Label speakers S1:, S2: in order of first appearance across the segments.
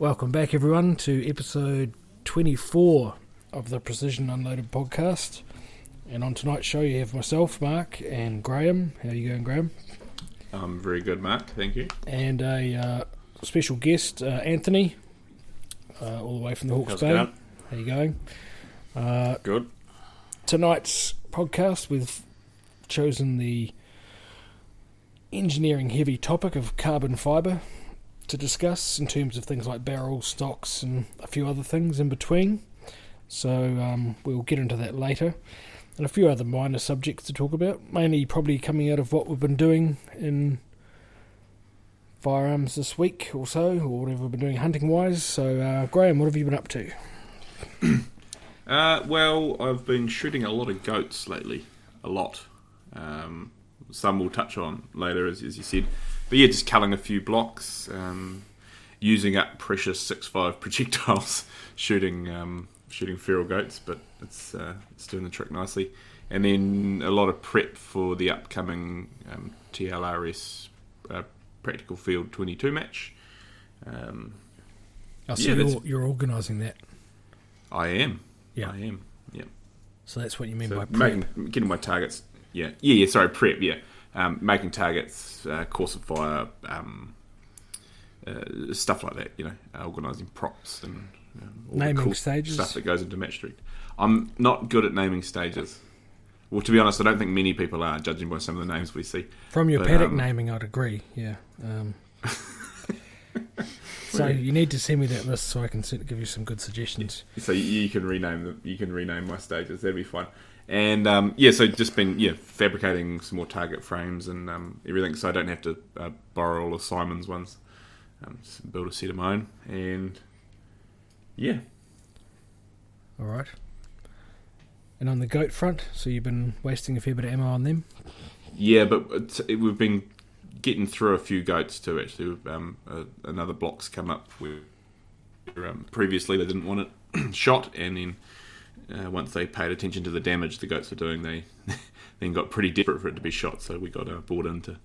S1: Welcome back, everyone, to episode 24 of the Precision Unloaded podcast. And on tonight's show, you have myself, Mark, and Graham. How are you going, Graham?
S2: I'm very good, Mark. Thank you.
S1: And a uh, special guest, uh, Anthony, uh, all the way from the Hawke's
S2: How's
S1: Bay.
S2: going?
S1: How you going? Uh,
S2: Good.
S1: tonight's podcast, we've chosen the engineering heavy topic of carbon fibre to discuss in terms of things like barrel stocks and a few other things in between. So um, we'll get into that later. And a few other minor subjects to talk about, mainly probably coming out of what we've been doing in firearms this week or so, or whatever we've been doing hunting wise. So, uh, Graham, what have you been up to?
S2: Uh, well, I've been shooting a lot of goats lately. A lot. Um, some we'll touch on later, as, as you said. But yeah, just culling a few blocks, um, using up precious six five projectiles, shooting um, shooting feral goats. But it's uh, it's doing the trick nicely. And then a lot of prep for the upcoming um, TLRS uh, Practical Field 22 match. Um,
S1: Oh, so
S2: Yeah,
S1: you're, you're organising that.
S2: I am.
S1: Yeah.
S2: I am. Yeah.
S1: So that's what you mean
S2: So
S1: by prep.
S2: making, getting my targets. Yeah, yeah, yeah. Sorry, prep. Yeah, um, making targets, uh, course of fire, um, uh, stuff like that. You know, uh, organising props and um, all the
S1: Naming
S2: cool
S1: stages.
S2: stuff that goes into match street. I'm not good at naming stages. Well, to be honest, I don't think many people are, judging by some of the names we see.
S1: From your
S2: But,
S1: paddock
S2: um,
S1: naming, I'd agree. Yeah. Um, so you need to send me that list so I can give you some good suggestions.
S2: So you, you can rename them. You can rename my stages. That'd be fun. And um, yeah, so just been yeah fabricating some more target frames and um, everything, so I don't have to uh, borrow all of Simon's ones. Um, just build a set of my own, and yeah,
S1: All right. And on the goat front, so you've been wasting a fair bit of ammo on them.
S2: yeah. But it's, it, we've been getting through a few goats too. Actually, um, uh, another block's come up where um, previously they didn't want it shot, and then uh, once they paid attention to the damage the goats were doing, they then got pretty desperate for it to be shot. So we got uh, brought in to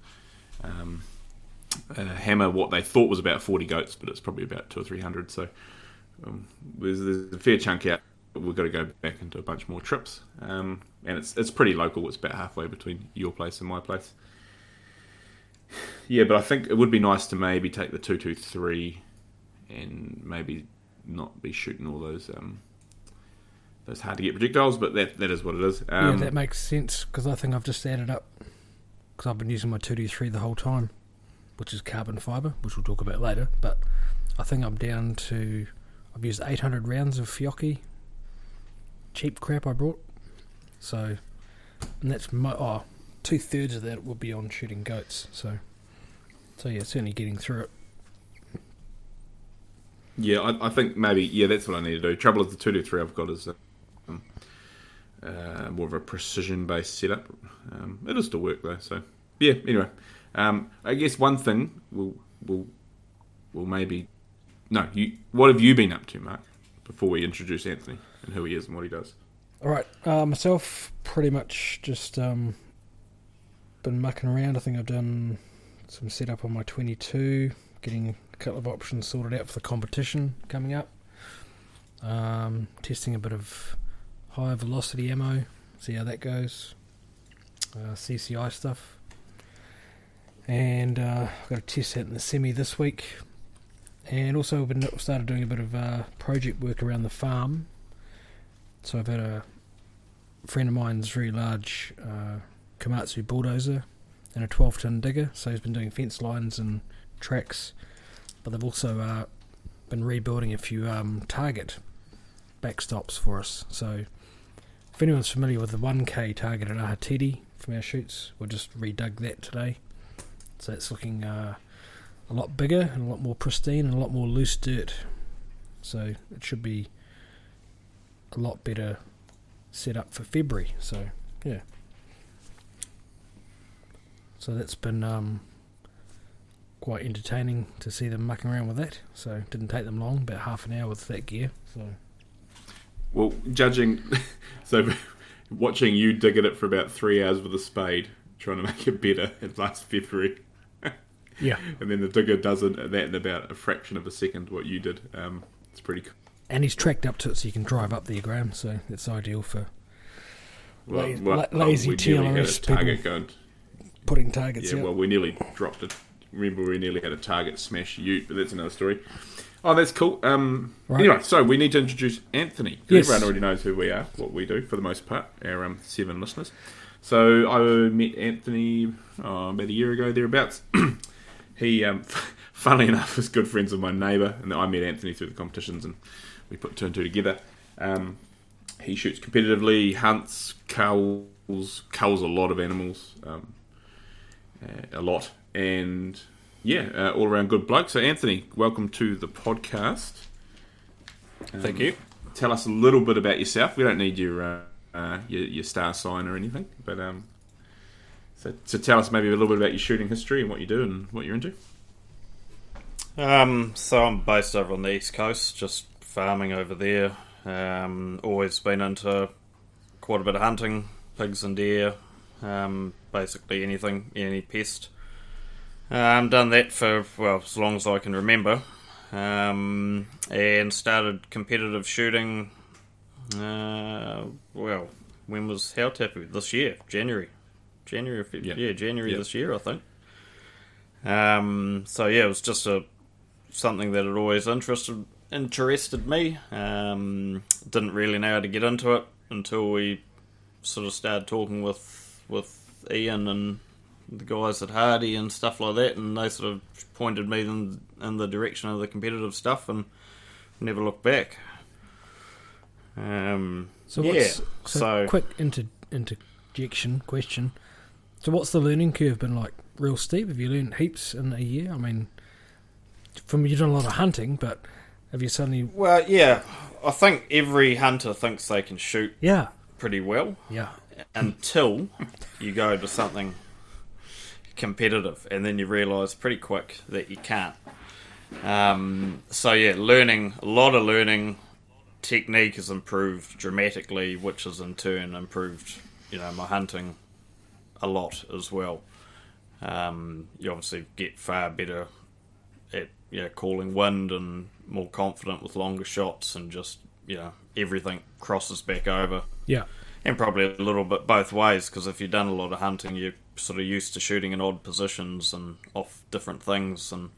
S2: um, uh, hammer what they thought was about 40 goats, but it's probably about two or three hundred. So um, there's, there's a fair chunk out. We've got to go back into a bunch more trips, um, and it's it's pretty local. It's about halfway between your place and my place. Yeah, but I think it would be nice to maybe take the two two three, and maybe not be shooting all those um, those hard to get projectiles. But that that is what it is. Um,
S1: yeah, that makes sense because I think I've just added up because I've been using my 223 the whole time, which is carbon fibre, which we'll talk about later. But I think I'm down to I've used 800 rounds of Fiocchi cheap crap I brought. So, and that's my oh, two thirds of that will be on shooting goats. So, so yeah, certainly getting through it.
S2: Yeah, I, I think maybe yeah, that's what I need to do. Trouble is the two to three I've got is um, uh, more of a precision based setup. Um, it'll still work though. So yeah. Anyway, um, I guess one thing we'll we'll we'll maybe no. You what have you been up to, Mark? Before we introduce Anthony and who he is and what he does.
S1: All right, uh, myself pretty much just um, been mucking around. I think I've done some setup on my 22, getting a couple of options sorted out for the competition coming up. Um, testing a bit of high velocity ammo, see how that goes. Uh, CCI stuff, and uh, I've got a test out in the semi this week. And also, I've started doing a bit of uh, project work around the farm. So I've had a friend of mine's very large uh, Komatsu bulldozer and a 12 ton digger. So he's been doing fence lines and tracks, but they've also uh, been rebuilding a few um, target backstops for us. So if anyone's familiar with the 1K target at Ahititi from our shoots, we just redug that today. So it's looking uh, a lot bigger and a lot more pristine and a lot more loose dirt. So it should be a lot better set up for February. So yeah. So that's been um, quite entertaining to see them mucking around with that. So didn't take them long, about half an hour with that gear. So
S2: Well, judging, so watching you dig at it for about three hours with a spade, trying to make it better in last February.
S1: Yeah.
S2: and then the digger does it, that in about a fraction of a second. What you did, um, it's pretty. cool.
S1: And he's tracked up to it so you can drive up there, Graham. So it's ideal for
S2: Well,
S1: La-
S2: well,
S1: la- lazy
S2: we nearly had
S1: TLRS
S2: target going.
S1: putting targets
S2: Yeah,
S1: out.
S2: well, we nearly dropped it. Remember, we nearly had a target smash Ute, but that's another story. Oh, that's cool. Um,
S1: Right.
S2: Anyway, so we need to introduce Anthony.
S1: Yes.
S2: Everyone already knows who we are, what we do for the most part, our um, seven listeners. So I met Anthony oh, about a year ago, thereabouts. he, um, funnily enough, is good friends with my neighbour, and I met Anthony through the competitions, and we put two and two together. Um, he shoots competitively, hunts, culls, culls a lot of animals, um, uh, a lot, and yeah, uh, all around good bloke. So, Anthony, welcome to the podcast. Um,
S3: Thank you.
S2: Tell us a little bit about yourself. We don't need your uh, uh, your, your star sign or anything, but um, so, so tell us maybe a little bit about your shooting history and what you do and what you're into.
S3: Um, so I'm based over on the east coast, just farming over there. Um, always been into quite a bit of hunting, pigs and deer, um, basically anything, any pest. Um, done that for well as long as I can remember, um, and started competitive shooting. Uh, well, when was How Tapu? This year, January, January, of-
S2: Yeah.
S3: January
S2: Yeah.
S3: this year, I think. Um, so yeah, it was just a something that had always interested interested me. Um, didn't really know how to get into it until we sort of started talking with with Ian and the guys at Hardy and stuff like that, and they sort of pointed me in, in the direction of the competitive stuff, and never looked back. Um,
S1: So
S3: yeah,
S1: what's so,
S3: so-
S1: quick inter, interjection question. So what's the learning curve been like? Real steep? Have you learned heaps in a year? I mean, from you've done a lot of hunting, but have you suddenly?
S3: well, yeah, I think every hunter thinks they can shoot
S1: Yeah,
S3: pretty well.
S1: yeah,
S3: until you go to something competitive, and then you realise pretty quick that you can't. Um, so yeah, learning a lot of learning. Technique has improved dramatically, which has in turn improved, you know, my hunting a lot as well. Um, you obviously get far better at you know, calling wind and more confident with longer shots, and just you know everything crosses back over
S1: yeah,
S3: and probably a little bit both ways because if you've done a lot of hunting, you're sort of used to shooting in odd positions and off different things, and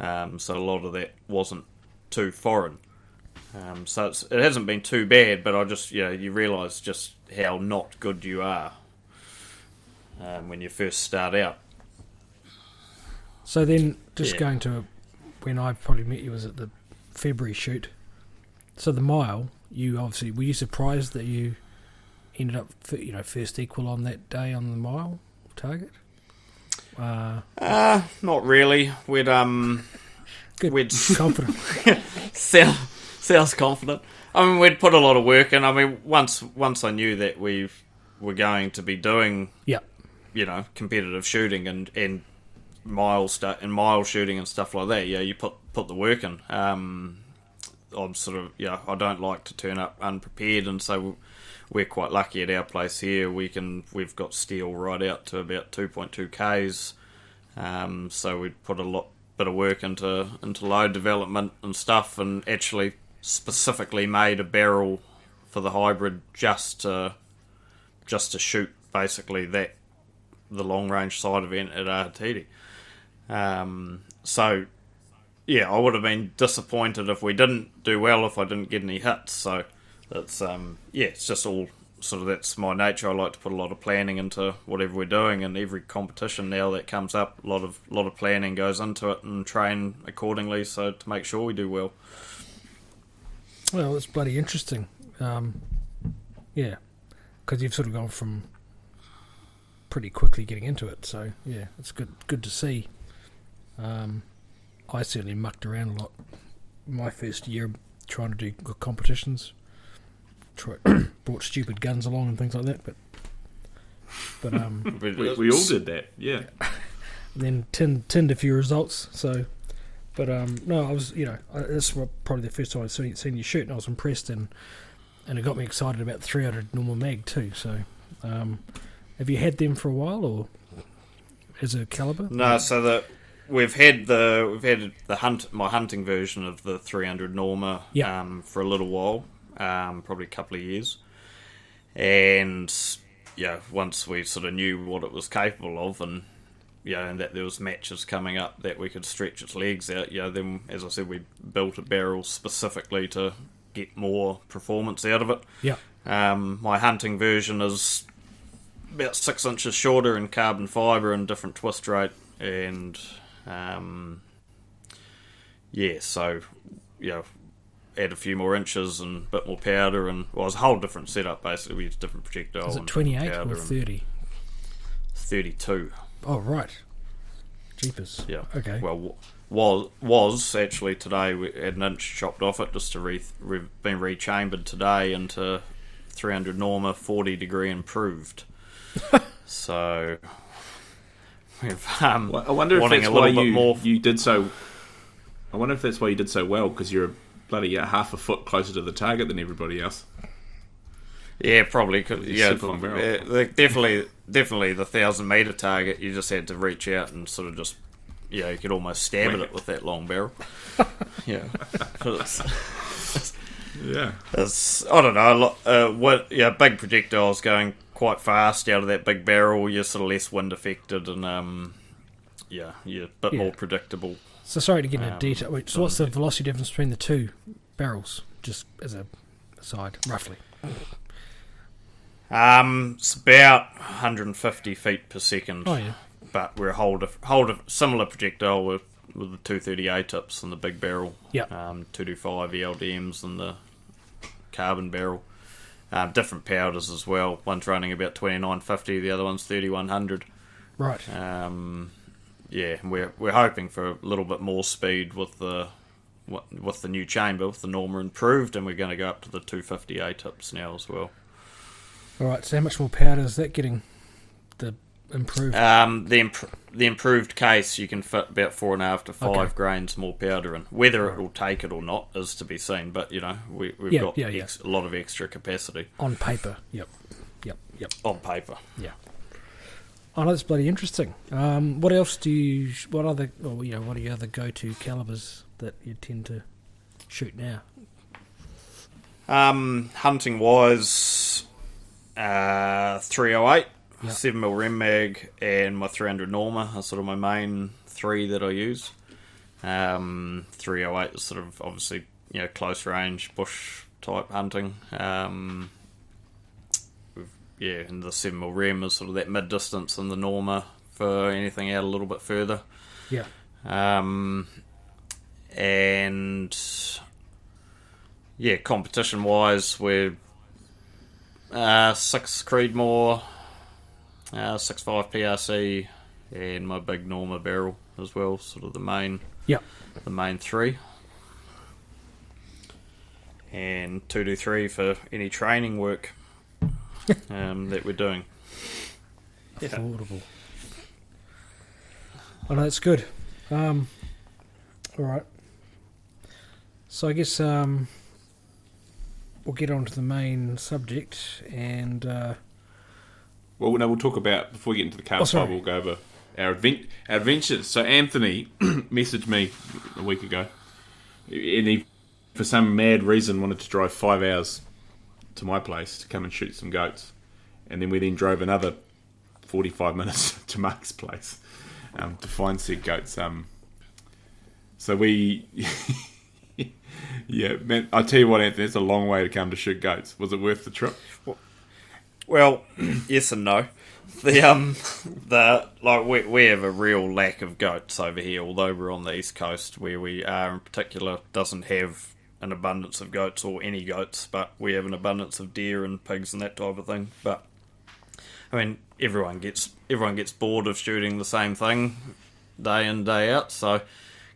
S3: um, so a lot of that wasn't too foreign. Um, so it's, it hasn't been too bad, but I just yeah, you realise just how not good you are um, when you first start out.
S1: So then, just
S3: Yeah.
S1: going to when I probably met you was at the February shoot. So the mile, you obviously were you surprised that you ended up you know first equal on that day on the mile target? Uh,
S3: Uh, not really. We'd um,
S1: good,
S3: we'd
S1: confident.
S3: sound, sounds confident. I mean, we'd put a lot of work in. I mean, once once I knew that we were going to be doing,
S1: Yeah,
S3: you know, competitive shooting and and mile and mile shooting and stuff like that. Yeah, you put put the work in. Um, I'm sort of yeah. I don't like to turn up unprepared, and so we're quite lucky at our place here. We can we've got steel right out to about 2.2 k's. Um, so we put a lot bit of work into into load development and stuff, and actually specifically made a barrel for the hybrid just to just to shoot basically that the long range side event at Ahititi. Um, so yeah, I would have been disappointed if we didn't do well if I didn't get any hits. So that's um, yeah, it's just all sort of that's my nature. I like to put a lot of planning into whatever we're doing, and every competition now that comes up, a lot of lot of planning goes into it, and train accordingly. So to make sure we do well.
S1: well, it's bloody interesting. Um, yeah, because you've sort of gone from pretty quickly getting into it. So yeah, it's good good to see. Um, I certainly mucked around a lot my first year trying to do good competitions. Try, brought stupid guns along and things like that, but but um,
S2: We, we all did that, yeah.
S1: then tinned, tinned a few results. So, but um, no, I was you know I, this was probably the first time I'd seen, seen you shoot, and I was impressed, and and it got me excited about 300 Norma mag too. So, um, have you had them for a while, or as a caliber?
S3: No, so the we've had the we've had the hunt my hunting version of the 300 Norma
S1: Yeah.
S3: um, for a little while, um, probably a couple of years, and yeah, once we sort of knew what it was capable of, and yeah, and that there was matches coming up that we could stretch its legs out, yeah, you know, then as I said, we built a barrel specifically to get more performance out of it.
S1: Yeah.
S3: Um, my hunting version is about six inches shorter in carbon fibre and different twist rate, and um, yeah, so yeah, add a few more inches and a bit more powder, and well, it's a whole different setup basically. We use different projectile.
S1: Is it 28 or 30?
S3: Thirty-two.
S1: Oh, right. Jeepers.
S3: Yeah.
S1: Okay.
S3: Well, was was actually today we had an inch chopped off it just to re, re been rechambered today into 300 Norma 40 degree improved. so we've um,
S2: Well, I wonder if that's
S3: a
S2: why
S3: bit
S2: you
S3: more.
S2: you did so. I wonder if that's why you did so well because you're bloody uh, half a foot closer to the target than everybody else.
S3: Yeah, probably. Cause,
S2: It's
S3: yeah,
S2: super long barrel.
S3: uh, definitely, definitely the thousand meter target. You just had to reach out and sort of just, yeah, you could almost stab at
S2: Whack
S3: it with that long barrel. yeah, it's,
S2: Yeah.
S3: it's I don't know. a lot- Uh, what? Yeah, big projectiles going quite fast out of that big barrel. You're sort of less wind affected and um, yeah, you're a bit
S1: Yeah.
S3: more predictable.
S1: So sorry to get into
S3: Um,
S1: detail. Wait, so what's the velocity difference between the two barrels? Just as a aside, roughly.
S3: Um, it's about 150 feet per second.
S1: Oh yeah.
S3: but we're a whole, diff- whole diff- similar projectile with, with the 238 tips and the big barrel.
S1: Yeah.
S3: Um, 225 ELDMs and the carbon barrel. Um, different powders as well. One's running about 2950, the other one's 3100.
S1: Right.
S3: Um, yeah, we're we're hoping for a little bit more speed with the with the new chamber with the Norma improved, and we're going to go up to the 250 A tips now as well.
S1: All right. So how much more powder is that getting? The improved.
S3: Um, the imp- the improved case, you can fit about four and a half to five
S1: Okay.
S3: grains more powder in. Whether it will take it or not is to be seen. But you know, we, we've
S1: Yeah,
S3: got
S1: yeah, yeah.
S3: a lot of extra capacity
S1: on paper. Yep. Yep. Yep.
S3: on paper.
S1: Yeah. Oh, that's bloody interesting. Um, what else do you? What other? Or you know, what are your other go-to calibers that you tend to shoot now?
S3: Um, hunting wise, uh, 308,
S1: Yeah.
S3: 7 mil Rem mag, and my 300 Norma are sort of my main three that I use. Um, 308 is sort of obviously you know close range bush type hunting. Um, yeah, and the 7 mil Rem is sort of that mid distance, and the Norma for anything out a little bit further.
S1: Yeah.
S3: Um, and yeah, competition wise, we're uh, six Creedmoor, uh, six five PRC, and my big Norma barrel as well. Sort of the main,
S1: Yeah.
S3: the main three. And two to three for any training work um, that we're doing. Yeah.
S1: Affordable. Oh, no, that's good. Um, all right. So I guess um, we'll get on to the main subject, and uh,
S2: Well, no, we'll talk about before we get into the car.
S1: Oh, sorry.
S2: We'll go over our, advent, our adventures. So Anthony messaged me a week ago, and he, for some mad reason, wanted to drive five hours to my place to come and shoot some goats, and then we then drove another forty-five minutes to Mark's place um, to find said goats. Um, so we. Yeah, man. I tell you what, Anthony, it's a long way to come to shoot goats. Was it worth the trip?
S3: Well, yes and no. The um, the like we we have a real lack of goats over here. Although we're on the east coast, where we are in particular, doesn't have an abundance of goats or any goats, but we have an abundance of deer and pigs and that type of thing. But I mean, everyone gets everyone gets bored of shooting the same thing day in day out. So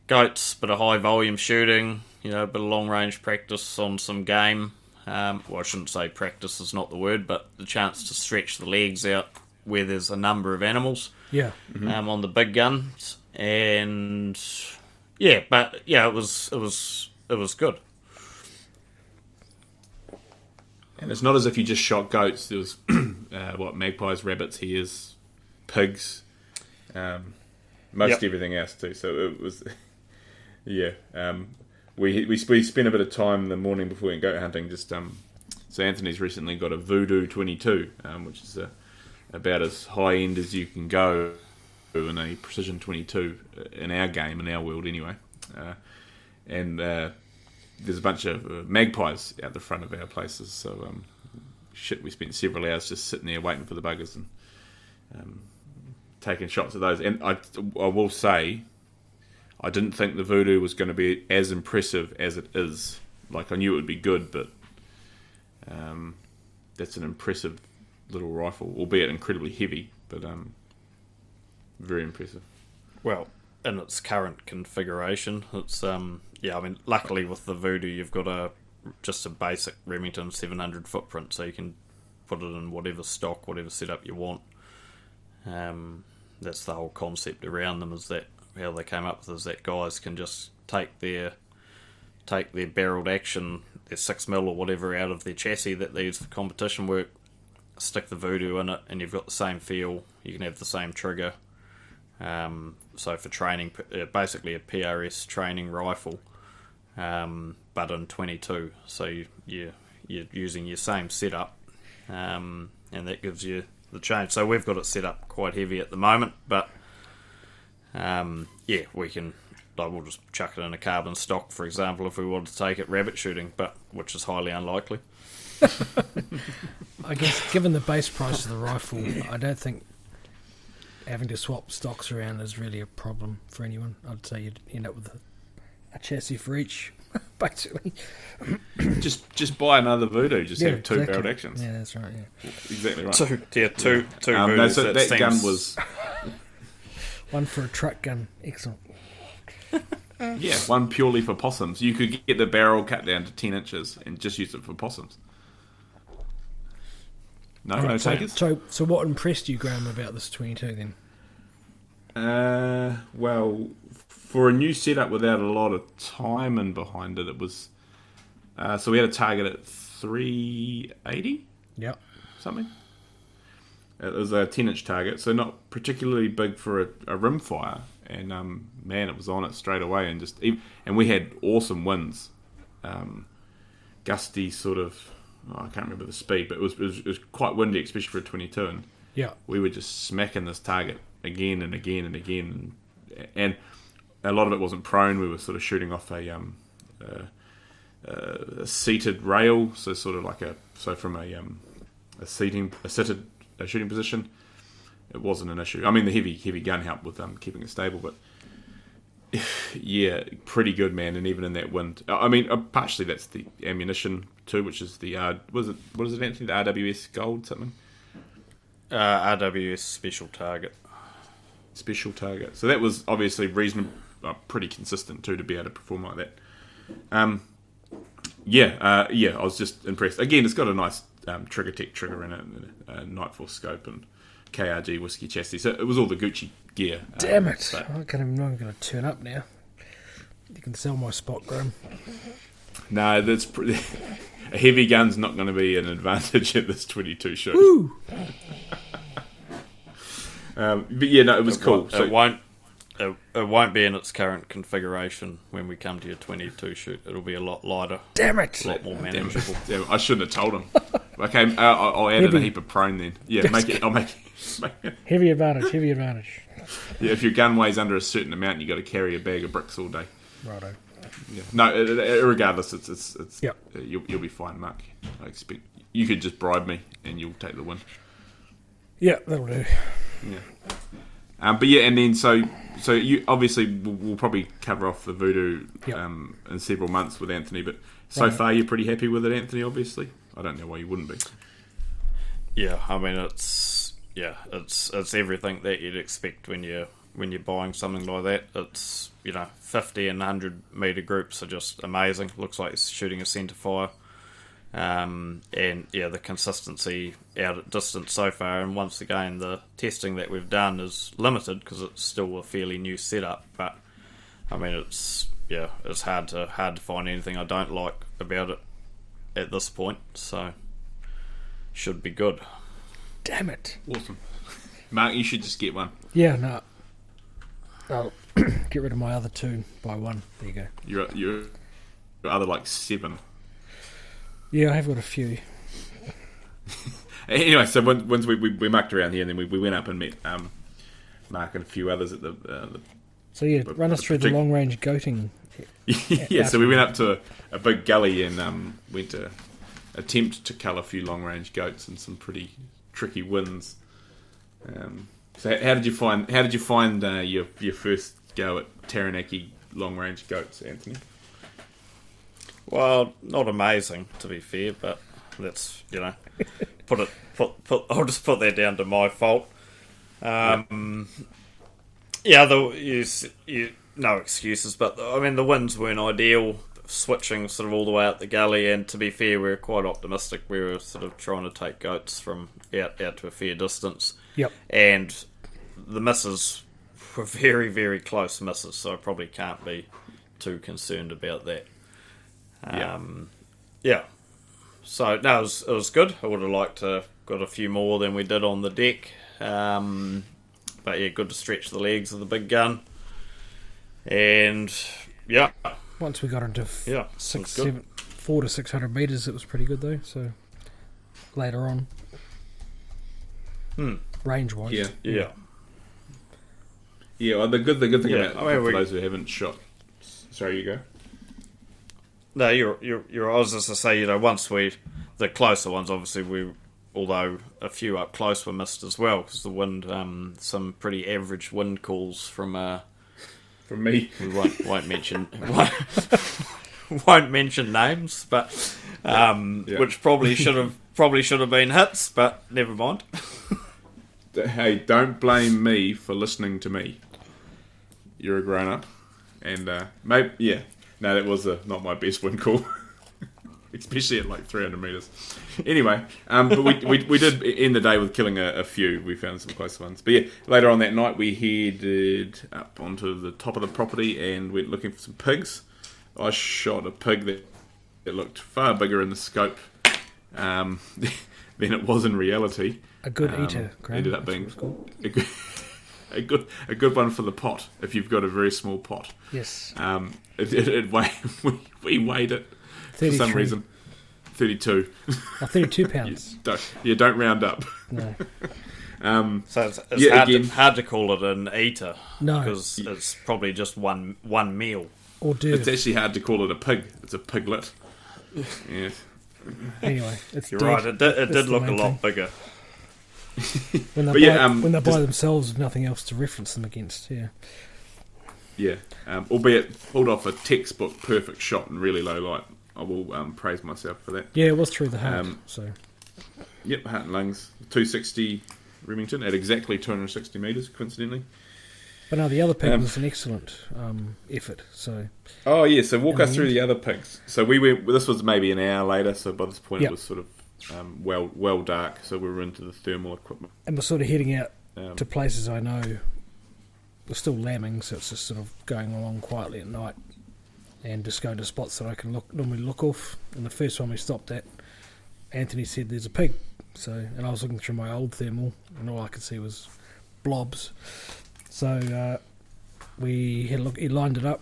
S3: goats, bit of high volume shooting, you know, a bit of long range practice on some game. Um, well, I shouldn't say practice is not the word, but the chance to stretch the legs out where there's a number of animals
S1: yeah,
S3: um, on the big guns, and yeah, but yeah, it was it was it was good.
S2: And it's not as if you just shot goats. There was uh, what magpies, rabbits, hares, pigs, Um, most
S3: Yep.
S2: everything else too. So it was, yeah. Um, we, we we spent a bit of time the morning before we went goat hunting. Just um, so Anthony's recently got a Voodoo 22, um, which is a, about as high end as you can go in a precision 22 in our game in our world anyway. Uh, and uh, there's a bunch of uh, magpies out the front of our places. So um, shit, we spent several hours just sitting there waiting for the buggers and um, taking shots at those. And I, I will say, I didn't think the voodoo was going to be as impressive as it is. Like I knew it would be good, but um, that's an impressive little rifle, albeit incredibly heavy, but um, very impressive.
S3: Well, in its current configuration, it's um yeah. I mean, luckily with the Voodoo, you've got a just a basic Remington 700 footprint, so you can put it in whatever stock, whatever setup you want. Um, that's the whole concept around them. Is that how they came up with is that guys can just take their take their barreled action, their six mil or whatever, out of their chassis that they use for competition work, stick the Voodoo in it, and you've got the same feel. You can have the same trigger. Um, so for training, uh, basically a PRS training rifle, um, but in 22. So you, you you're using your same setup, um, and that gives you the change. So we've got it set up quite heavy at the moment, but um, yeah, we can. Like we'll just chuck it in a carbon stock, for example, if we wanted to take it rabbit shooting, but which is highly unlikely.
S1: I guess given the base price of the rifle, I don't think having to swap stocks around is really a problem for anyone. I'd say you'd end up with a, a chassis for each, basically.
S2: just just buy another voodoo. Just have two
S1: exactly.
S2: barreled actions.
S1: Yeah, that's right. Yeah,
S2: Exactly right.
S3: Two, yeah, two, two.
S2: Um, no, so that
S3: seems-
S2: gun was
S1: one for a truck gun. Excellent.
S2: yeah one purely for possums. You could get the barrel cut down to ten inches and just use it for possums. No, no
S1: Alright, so,
S2: takers.
S1: so, so what impressed you, Graham, about this 22 then?
S2: Uh, well, for a new setup without a lot of time in behind it, it was. Uh, so we had a target at 380
S1: Yep.
S2: something. It was a 10 inch target, so not particularly big for a, a rim fire. And um, man, it was on it straight away, and just ev- and we had awesome winds, um, gusty sort of. oh, I can't remember the speed, but it was, it was it was quite windy, especially for a 22. And
S1: Yeah.
S2: we were just smacking this target again and again and again, and, a lot of it wasn't prone. We were sort of shooting off a um, uh, a seated rail, so sort of like a so from a um, a seating a seated uh shooting position. It wasn't an issue. I mean, the heavy heavy gun helped with um, keeping it stable, but yeah, pretty good, man. And even in that wind, I mean, uh, partially that's the ammunition too, which is the uh, was it what is it Anthony the RWS gold something
S3: uh, RWS special target.
S2: Special target. So that was obviously reasonable, uh, pretty consistent too to be able to perform like that. Um, yeah, uh, yeah, I was just impressed. Again, it's got a nice um, Trigger Tech trigger in it, and a Nightforce scope, and KRG whiskey chassis. So it was all the Gucci gear. um,
S1: Damn it.
S2: but-
S1: I can't even know I'm going to turn up now. You can sell my spot, Graham.
S2: No, that's pretty. a heavy gun's not going to be an advantage at this 22 shoot.
S1: Woo!
S2: Um, but yeah, no, it was
S3: It
S2: cool.
S3: won't-
S2: So
S3: it won't. It, it won't be in its current configuration when we come to your 22 shoot. It'll be a lot lighter,
S1: Damn it.
S3: a lot more manageable.
S2: damn, I shouldn't have told him. Okay, uh, I'll I'll add in a heap of prone then. Yeah, make it. I'll make it. Make it
S1: Heavy advantage, heavy advantage.
S2: Yeah, if your gun weighs under a certain amount, you have got to carry a bag of bricks all day.
S1: Righto.
S2: Yeah. No, regardless, it's it's, it's
S1: Yep.
S2: uh, you'll you'll be fine, Mark. I expect you could just bribe me and you'll take the win.
S1: Yeah, that'll do.
S2: Yeah. Um, but yeah, and then so so you obviously we'll, we'll probably cover off the voodoo
S1: Yep.
S2: um, in several months with Anthony, but so
S1: Right.
S2: far you're pretty happy with it, Anthony. Obviously, I don't know why you wouldn't be.
S3: Yeah, I mean it's yeah, it's it's everything that you'd expect when you when you're buying something like that. It's you know, fifty and hundred meter groups are just amazing. Looks like it's shooting a centre fire. Um, and yeah, the consistency out at distance so far, and once again, the testing that we've done is limited because it's still a fairly new setup. But I mean, it's yeah, it's hard to hard to find anything I don't like about it at this point. So should be good.
S1: Damn it.
S2: Awesome, Mark. You should just get one.
S1: Yeah, no. I'll get rid of my other two by one. There you go.
S2: Your your your other like seven.
S1: Yeah, I have got a few.
S2: Anyway, so when, once we, we, we mucked around here, and then we, we went up and met um, Mark and a few others at the, uh, the
S1: So yeah, run us through the long range goating.
S2: yeah, so we went up to a, a big gully and um, went to attempt to cull a few long range goats and some pretty tricky winds. Um, so how did you find how did you find uh, your your first go at Taranaki long range goats, Anthony?
S3: Well, not amazing to be fair, but that's you know, put it put put. I'll just put that down to my fault. Um, yeah, the you, you no excuses, but I mean the winds weren't ideal. Switching sort of all the way out the gully, and to be fair, we were quite optimistic. We were sort of trying to take goats from out out to a fair distance,
S1: Yep.
S3: and the misses were very very close misses. So I probably can't be too concerned about that.
S2: Yeah.
S3: Um, yeah. So no, it was it was good. I would have liked to have got a few more than we did on the deck. Um, but yeah, good to stretch the legs of the big gun. And yeah,
S1: Once we got into f-
S3: yeah,
S1: six,
S3: was good.
S1: seven, four to six hundred meters, it was pretty good though. So later on,
S3: Hmm.
S1: range wise,
S2: Yeah,
S3: Yeah,
S2: yeah. Well, the good the good thing
S3: Yeah,
S2: about
S3: I mean,
S2: for
S3: we-
S2: those who haven't shot. Sorry, you go.
S3: No, you're you're you're. I was just to say, you know, once we the closer ones, obviously we, although a few up close were missed as well because the wind, um, some pretty average wind calls from uh,
S2: From me,
S3: we won't won't mention won't, won't mention names, but um,
S2: Yeah.
S3: which probably should have probably should have been hits, but never mind.
S2: hey, don't blame me for listening to me. You're a grown up, and uh, maybe yeah. No, that was uh not my best win call, especially at like 300 meters. Anyway, um, but we, we, we did end the day with killing a, a few. We found some close ones, but yeah. Later on that night, we headed up onto the top of the property and went looking for some pigs. I shot a pig that that looked far bigger in the scope um, than it was in reality.
S1: a good
S2: Um,
S1: eater. Graham,
S2: ended up being
S1: what it's called.
S2: A good, a good one for the pot if you've got a very small pot.
S1: yes,
S2: Um, it, it, it weigh, we, we weighed it for some reason. Thirty-two.
S1: oh, thirty-two
S2: you
S1: pounds.
S2: don't, you don't round up.
S1: No,
S2: Um,
S3: So it's, it's
S2: Yeah,
S3: hard,
S2: again-
S3: to, hard to call it an eater
S1: no,
S3: because it's probably just one one meal.
S1: or do
S2: it's actually hard to call it a pig. It's a piglet. Yes.
S1: anyway. It's
S3: You're
S1: dead.
S3: right. It did, it did look a lot
S1: thing.
S3: bigger.
S1: when they're,
S2: But yeah,
S1: by,
S2: um,
S1: when they're by themselves with nothing else to reference them against. Yeah,
S2: Yeah. Um, albeit pulled off a textbook perfect shot in really low light. I will um, praise myself for that.
S1: yeah, it was through the heart.
S2: Um,
S1: so
S2: Yep, heart and lungs. 260 Remington at exactly 260 metres, coincidentally.
S1: But no, the other pig
S2: Um,
S1: was an excellent um, effort. So
S2: Oh yeah, so walk us through
S1: end.
S2: the other pigs. So we went. This was maybe an hour later. So by this point
S1: Yep.
S2: it was sort of um, well well dark. So we were into the thermal equipment.
S1: and we're sort of heading out
S2: Um,
S1: to places I know. We're still lambing, so it's just sort of going along quietly at night, and just going to spots that I can look normally look off. And the first one we stopped at, Anthony said there's a pig. So, and I was looking through my old thermal, and all I could see was blobs. So uh, we had a look. He lined it up,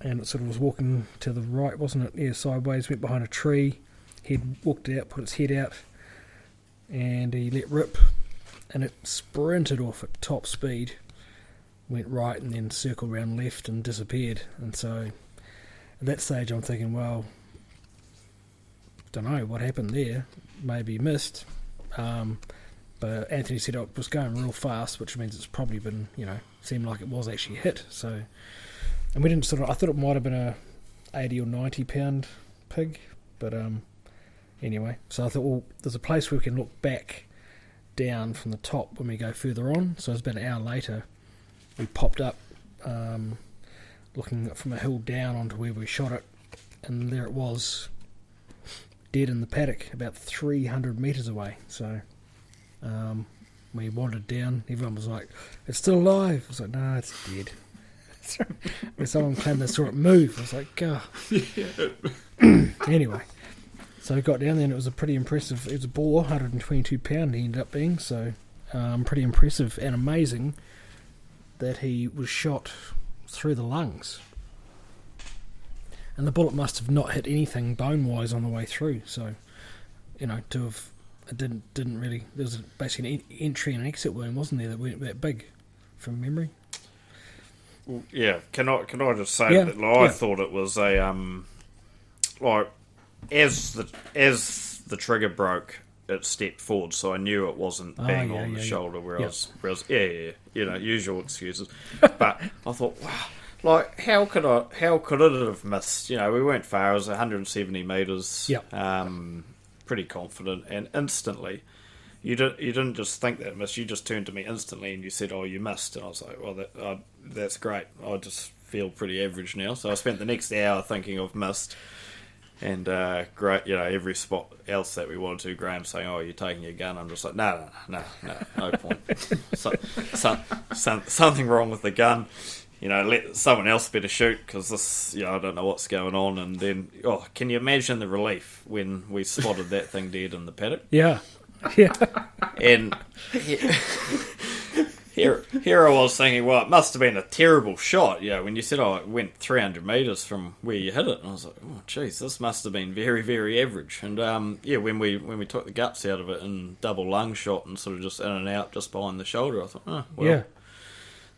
S1: and it sort of was walking to the right, wasn't it? Yeah, sideways. Went behind a tree. He'd walked out, put its head out, and he let rip, and it sprinted off at top speed. Went right and then circled round left and disappeared. And so at that stage, I'm thinking, well, don't know what happened there. Maybe missed. Um, but Anthony said it was going real fast, which means it's probably been, you know, seemed like it was actually hit. So, and we didn't sort of. I thought it might have been a eighty or ninety pound pig, but um, anyway. So I thought, well, there's a place where we can look back down from the top when we go further on. So it was about an hour later. We popped up, um, looking from a hill down onto where we shot it, and there it was, dead in the paddock, about 300 metres away. So um, we wandered down. Everyone was like, "It's still alive." I was like, "No, it's dead." when someone claimed they saw it move, I was like, "God." anyway, so we got down there, and it was a pretty impressive. It was a boar, 122 pound. He ended up being so um, pretty impressive and amazing. that he was shot through the lungs. And the bullet must have not hit anything bone wise on the way through. So, you know, to have it didn't didn't really. There was basically an entry and an exit wound, wasn't there? That weren't that big, from memory.
S3: Yeah, can I can I just say
S1: Yeah,
S3: that like, I thought it was a um like as the as the trigger broke, it stepped forward, so I knew it wasn't
S1: Oh,
S3: bang
S1: yeah,
S3: on the
S1: yeah.
S3: shoulder. Where I
S1: Yeah.
S3: was, where I was, yeah, yeah, yeah, you know, usual excuses. but I thought, wow, like how could I? How could it have missed? You know, we went far. It was 170 meters.
S1: Yeah.
S3: Um, pretty confident, and instantly. You didn't. You didn't just think that it missed. You just turned to me instantly and you said, "Oh, you missed." And I was like, "Well, that, uh, that's great. I just feel pretty average now." So I spent the next hour thinking of missed, and uh, great. You know, every spot else that we wanted to. Graham saying, "Oh, you're taking your gun." I'm just like, "No, no, no, no, no point. so, so, some, something wrong with the gun." You know, let someone else better shoot because this. You know, I don't know what's going on. And then, oh, can you imagine the relief when we spotted that thing dead in the paddock?
S1: Yeah, yeah,
S3: And he- here, here I was thinking, well, it must have been a terrible shot. Know, when you said, oh, it went 300 metres from where you hit it, and I was like, oh, jeez, this must have been very, very average. And um, yeah, when we when we took the guts out of it and double lung shot and sort of just in and out just behind the shoulder, I thought, oh, well,
S1: yeah.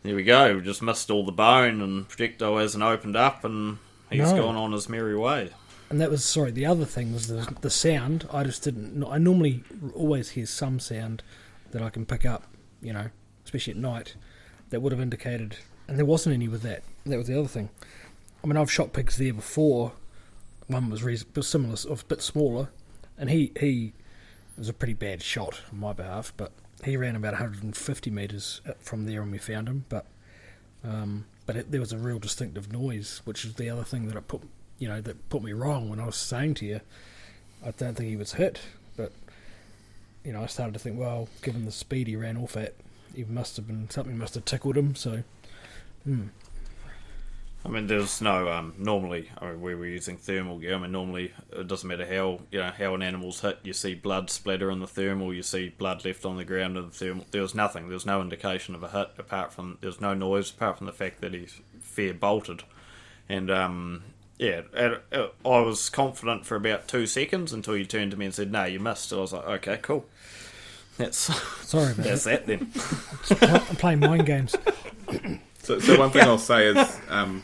S3: there we go. We just missed all the bone, and projectile hasn't opened up, and he's
S1: No.
S3: gone on his merry way.
S1: And that was sorry. The other thing was the the sound. I just didn't. I normally always hear some sound that I can pick up. You know, especially at night, that would have indicated. And there wasn't any with that. That was the other thing. I mean, I've shot pigs there before. One was similar, a bit smaller, and he he was a pretty bad shot on my behalf, but he ran about 150 meters from there when we found him. But um, but it, there was a real distinctive noise, which is the other thing that it put you know that put me wrong when I was saying to you, I don't think he was hit, but you know I started to think, well, given the speed he ran off at, he must have been something must have tickled him. So, hmm.
S3: I mean, there's no um, normally. I mean, we were using thermal gear. I mean, normally it doesn't matter how you know how an animal's hit. You see blood splatter in the thermal. You see blood left on the ground in the thermal. There was nothing. There was no indication of a hit apart from there was no noise apart from the fact that he's fair bolted. And um, yeah, uh, I was confident for about two seconds until you turned to me and said, "No, you missed." I was like, "Okay, cool." That's
S1: sorry about
S3: that's
S1: that.
S3: that then.
S1: I'm playing mind games.
S2: So, so one thing I'll say is, um,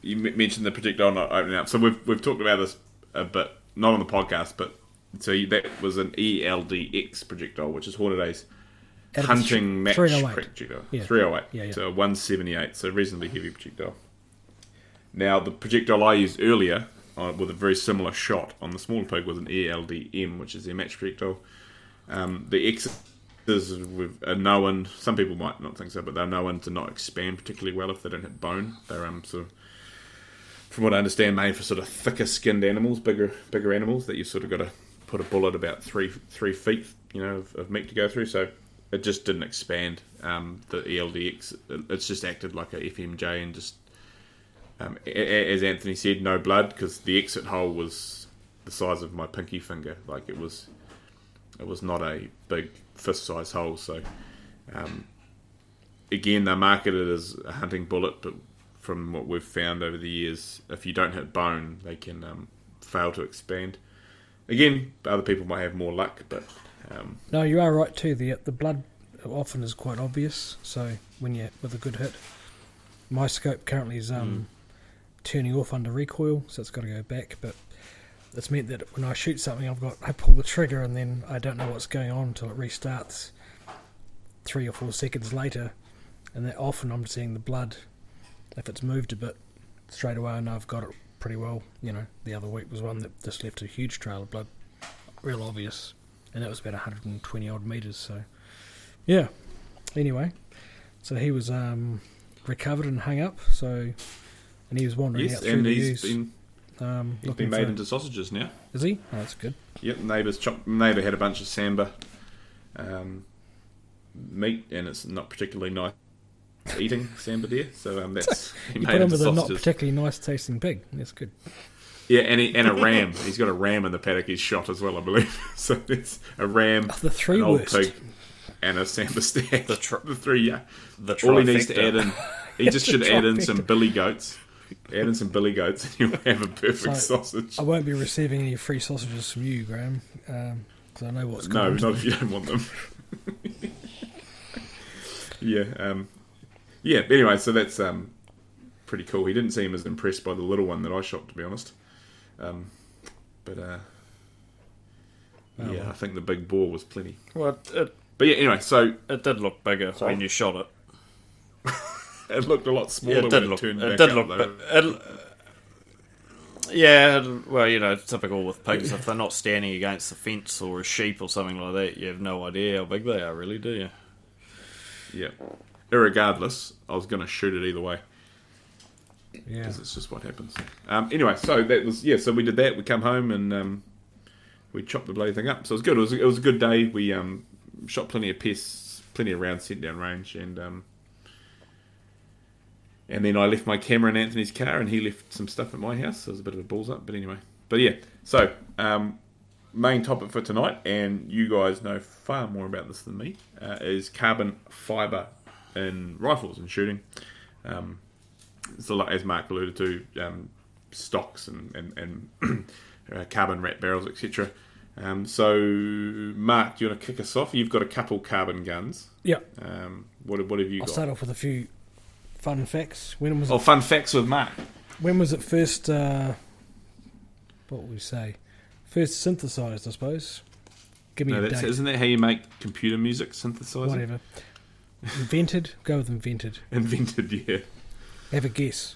S2: you mentioned the projectile not opening up. So we've we've talked about this a bit, not on the podcast, but so you, that was an E ELDX projectile, which is Hornady's
S1: Out
S2: hunting
S1: th-
S2: match
S1: 308.
S2: projectile.
S1: Yeah.
S2: 308.
S1: Yeah, yeah.
S2: So 178, so reasonably heavy projectile. Now, the projectile I used earlier uh, with a very similar shot on the smaller pig was an E ELDM, which is their match projectile. Um, the X's are known, some people might not think so, but they're known to not expand particularly well if they don't hit bone. They're um, sort of, from what I understand, made for sort of thicker skinned animals, bigger bigger animals that you sort of got to put a bullet about three three feet, you know, of, of meat to go through. So it just didn't expand. Um, the ELDX, it- it's just acted like a FMJ and just, um, as Anthony said, no blood because the exit hole was the size of my pinky finger. Like it was, it was not a big fist size hole. So um, again, they're marketed as a hunting bullet, but from what we've found over the years, if you don't hit bone, they can um, fail to expand. Again, other people might have more luck, but um,
S1: No, you are right too. The the blood often is quite obvious. So when you with a good hit, my scope currently is um, turning off under recoil, so it's got to go back. But it's meant that when I shoot something, I've got I pull the trigger and then I don't know what's going on until it restarts three or four seconds later, and that often I'm seeing the blood. If it's moved a bit, straight away know I've got it pretty well. You know, the other week was one that just left a huge trail of blood, real obvious, and that was about 120 odd meters. So, yeah. Anyway, so he was um, recovered and hung up. So, and he was wandering
S2: yes,
S1: out through
S2: and
S1: the
S2: been
S1: um,
S2: he's
S1: looking
S2: been made
S1: for-
S2: into sausages now.
S1: Is he? Oh, that's good.
S2: Yep, neighbours chop, neighbour had a bunch of sambar um, meat, and it's not particularly nice eating sambar there. So um, that's he
S1: You
S2: made
S1: put him
S2: into
S1: with a not particularly nice tasting pig. That's good.
S2: Yeah, and he, and a ram. He's got a ram in the paddock. He's shot as well, I believe. so it's a ram,
S1: Oh, the three
S2: an old
S1: worst.
S2: pig, and a sambar stag.
S3: The tr-
S2: the three, yeah.
S3: The
S2: All he needs to add in, he just should add in some billy goats. Add in some billy goats, and you'll have a perfect
S1: So-
S2: sausage.
S1: I won't be receiving any free sausages from you, Graham, because I know what's
S2: No,
S1: going on.
S2: not if you don't want them. yeah, um, yeah. but Anyway, so that's um, pretty cool. He didn't seem as impressed by the little one that I shot, to be honest. Um, but uh,
S1: Oh,
S2: yeah,
S1: well.
S2: I think the big boar was plenty.
S3: Well, it,
S2: But yeah, anyway, so
S3: it did look bigger
S2: Sorry?
S3: when you shot it.
S2: it looked a lot smaller
S3: Yeah, it did
S2: when
S3: look.
S2: it turned
S3: It
S2: back
S3: did
S2: up,
S3: look. it, yeah, well, you know, typical with pigs. if they're not standing against the fence or a sheep or something like that, you have no idea how big they are, really, do you?
S2: Yeah. Irregardless, I was going to shoot it either way.
S1: Yeah.
S2: because it's just what happens. Um, anyway, so that was yeah. So we did that. We come home and um, we chopped the bloody thing up. So it was good. It was it was a good day. We um, shot plenty of pests, plenty of rounds sent down range, and um, and then I left my camera in Anthony's car, and he left some stuff at my house. So it was a bit of a balls up, but anyway. But yeah, so um, main topic for tonight, and you guys know far more about this than me, uh, is carbon fibre in rifles and shooting. Um, so like, as Mark alluded to, um, stocks and and, and uh, carbon wrap barrels, etc. Um, so, Mark, do you want to kick us off? You've got a couple carbon guns.
S1: Yeah.
S2: Um, what what have you
S1: I'll
S2: got?
S1: start off with a few fun facts. When was
S2: Oh,
S1: it,
S2: fun facts with Mark.
S1: when was it first? Uh, what would we say? First synthesized, I suppose. Give me
S2: No,
S1: a date.
S2: isn't that how you make computer music synthesizer?
S1: Whatever. Invented. Go with invented.
S2: Invented, yeah.
S1: Have a guess.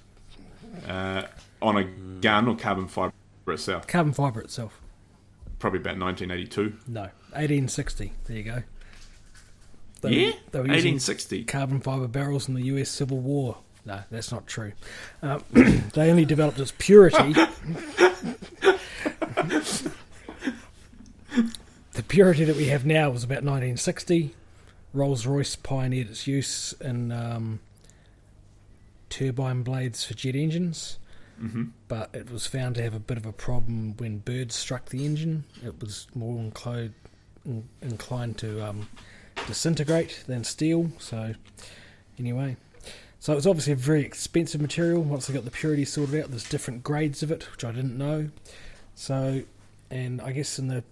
S2: Uh, on a gun or carbon fibre itself.
S1: Carbon fibre itself.
S2: Probably about 1982.
S1: No. 1860. There you go. They,
S2: yeah,
S1: They were using
S2: 1860.
S1: carbon fibre barrels in the US Civil War. No, that's not true. Um, they only developed its purity. the purity that we have now was about 1960. Rolls Royce pioneered its use in um, turbine blades for jet engines,
S2: hmm
S1: but it was found to have a bit of a problem when birds struck the engine. It was more inclined, inclined to um, disintegrate than steel. So, anyway, so it's obviously a very expensive material. Once they got the purity sorted out, there's different grades of it, which I didn't know. So, and I guess in the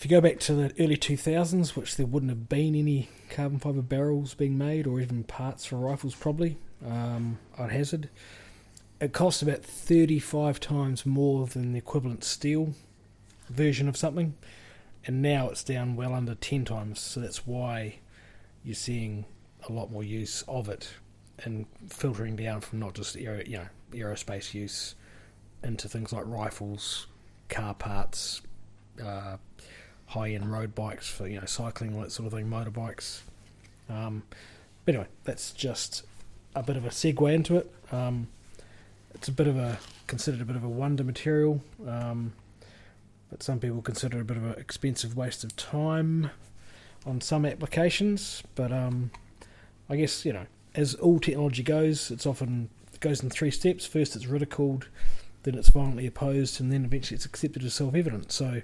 S1: if you go back to the early 2000s, which there wouldn't have been any carbon fibre barrels being made, or even parts for rifles, probably, um, I'd hazard. It costs about 35 times more than the equivalent steel version of something, and now it's down well under 10 times. So that's why you're seeing a lot more use of it and filtering down from not just aero, you know aerospace use into things like rifles, car parts, uh, high-end road bikes for you know cycling, all that sort of thing, motorbikes. Um, but anyway, that's just a bit of a segue into it. Um, it's a bit of a considered a bit of a wonder material, um, but some people consider it a bit of an expensive waste of time on some applications. But um, I guess you know, as all technology goes, it's often it goes in three steps. First, it's ridiculed, then it's violently opposed, and then eventually it's accepted as self-evident. So,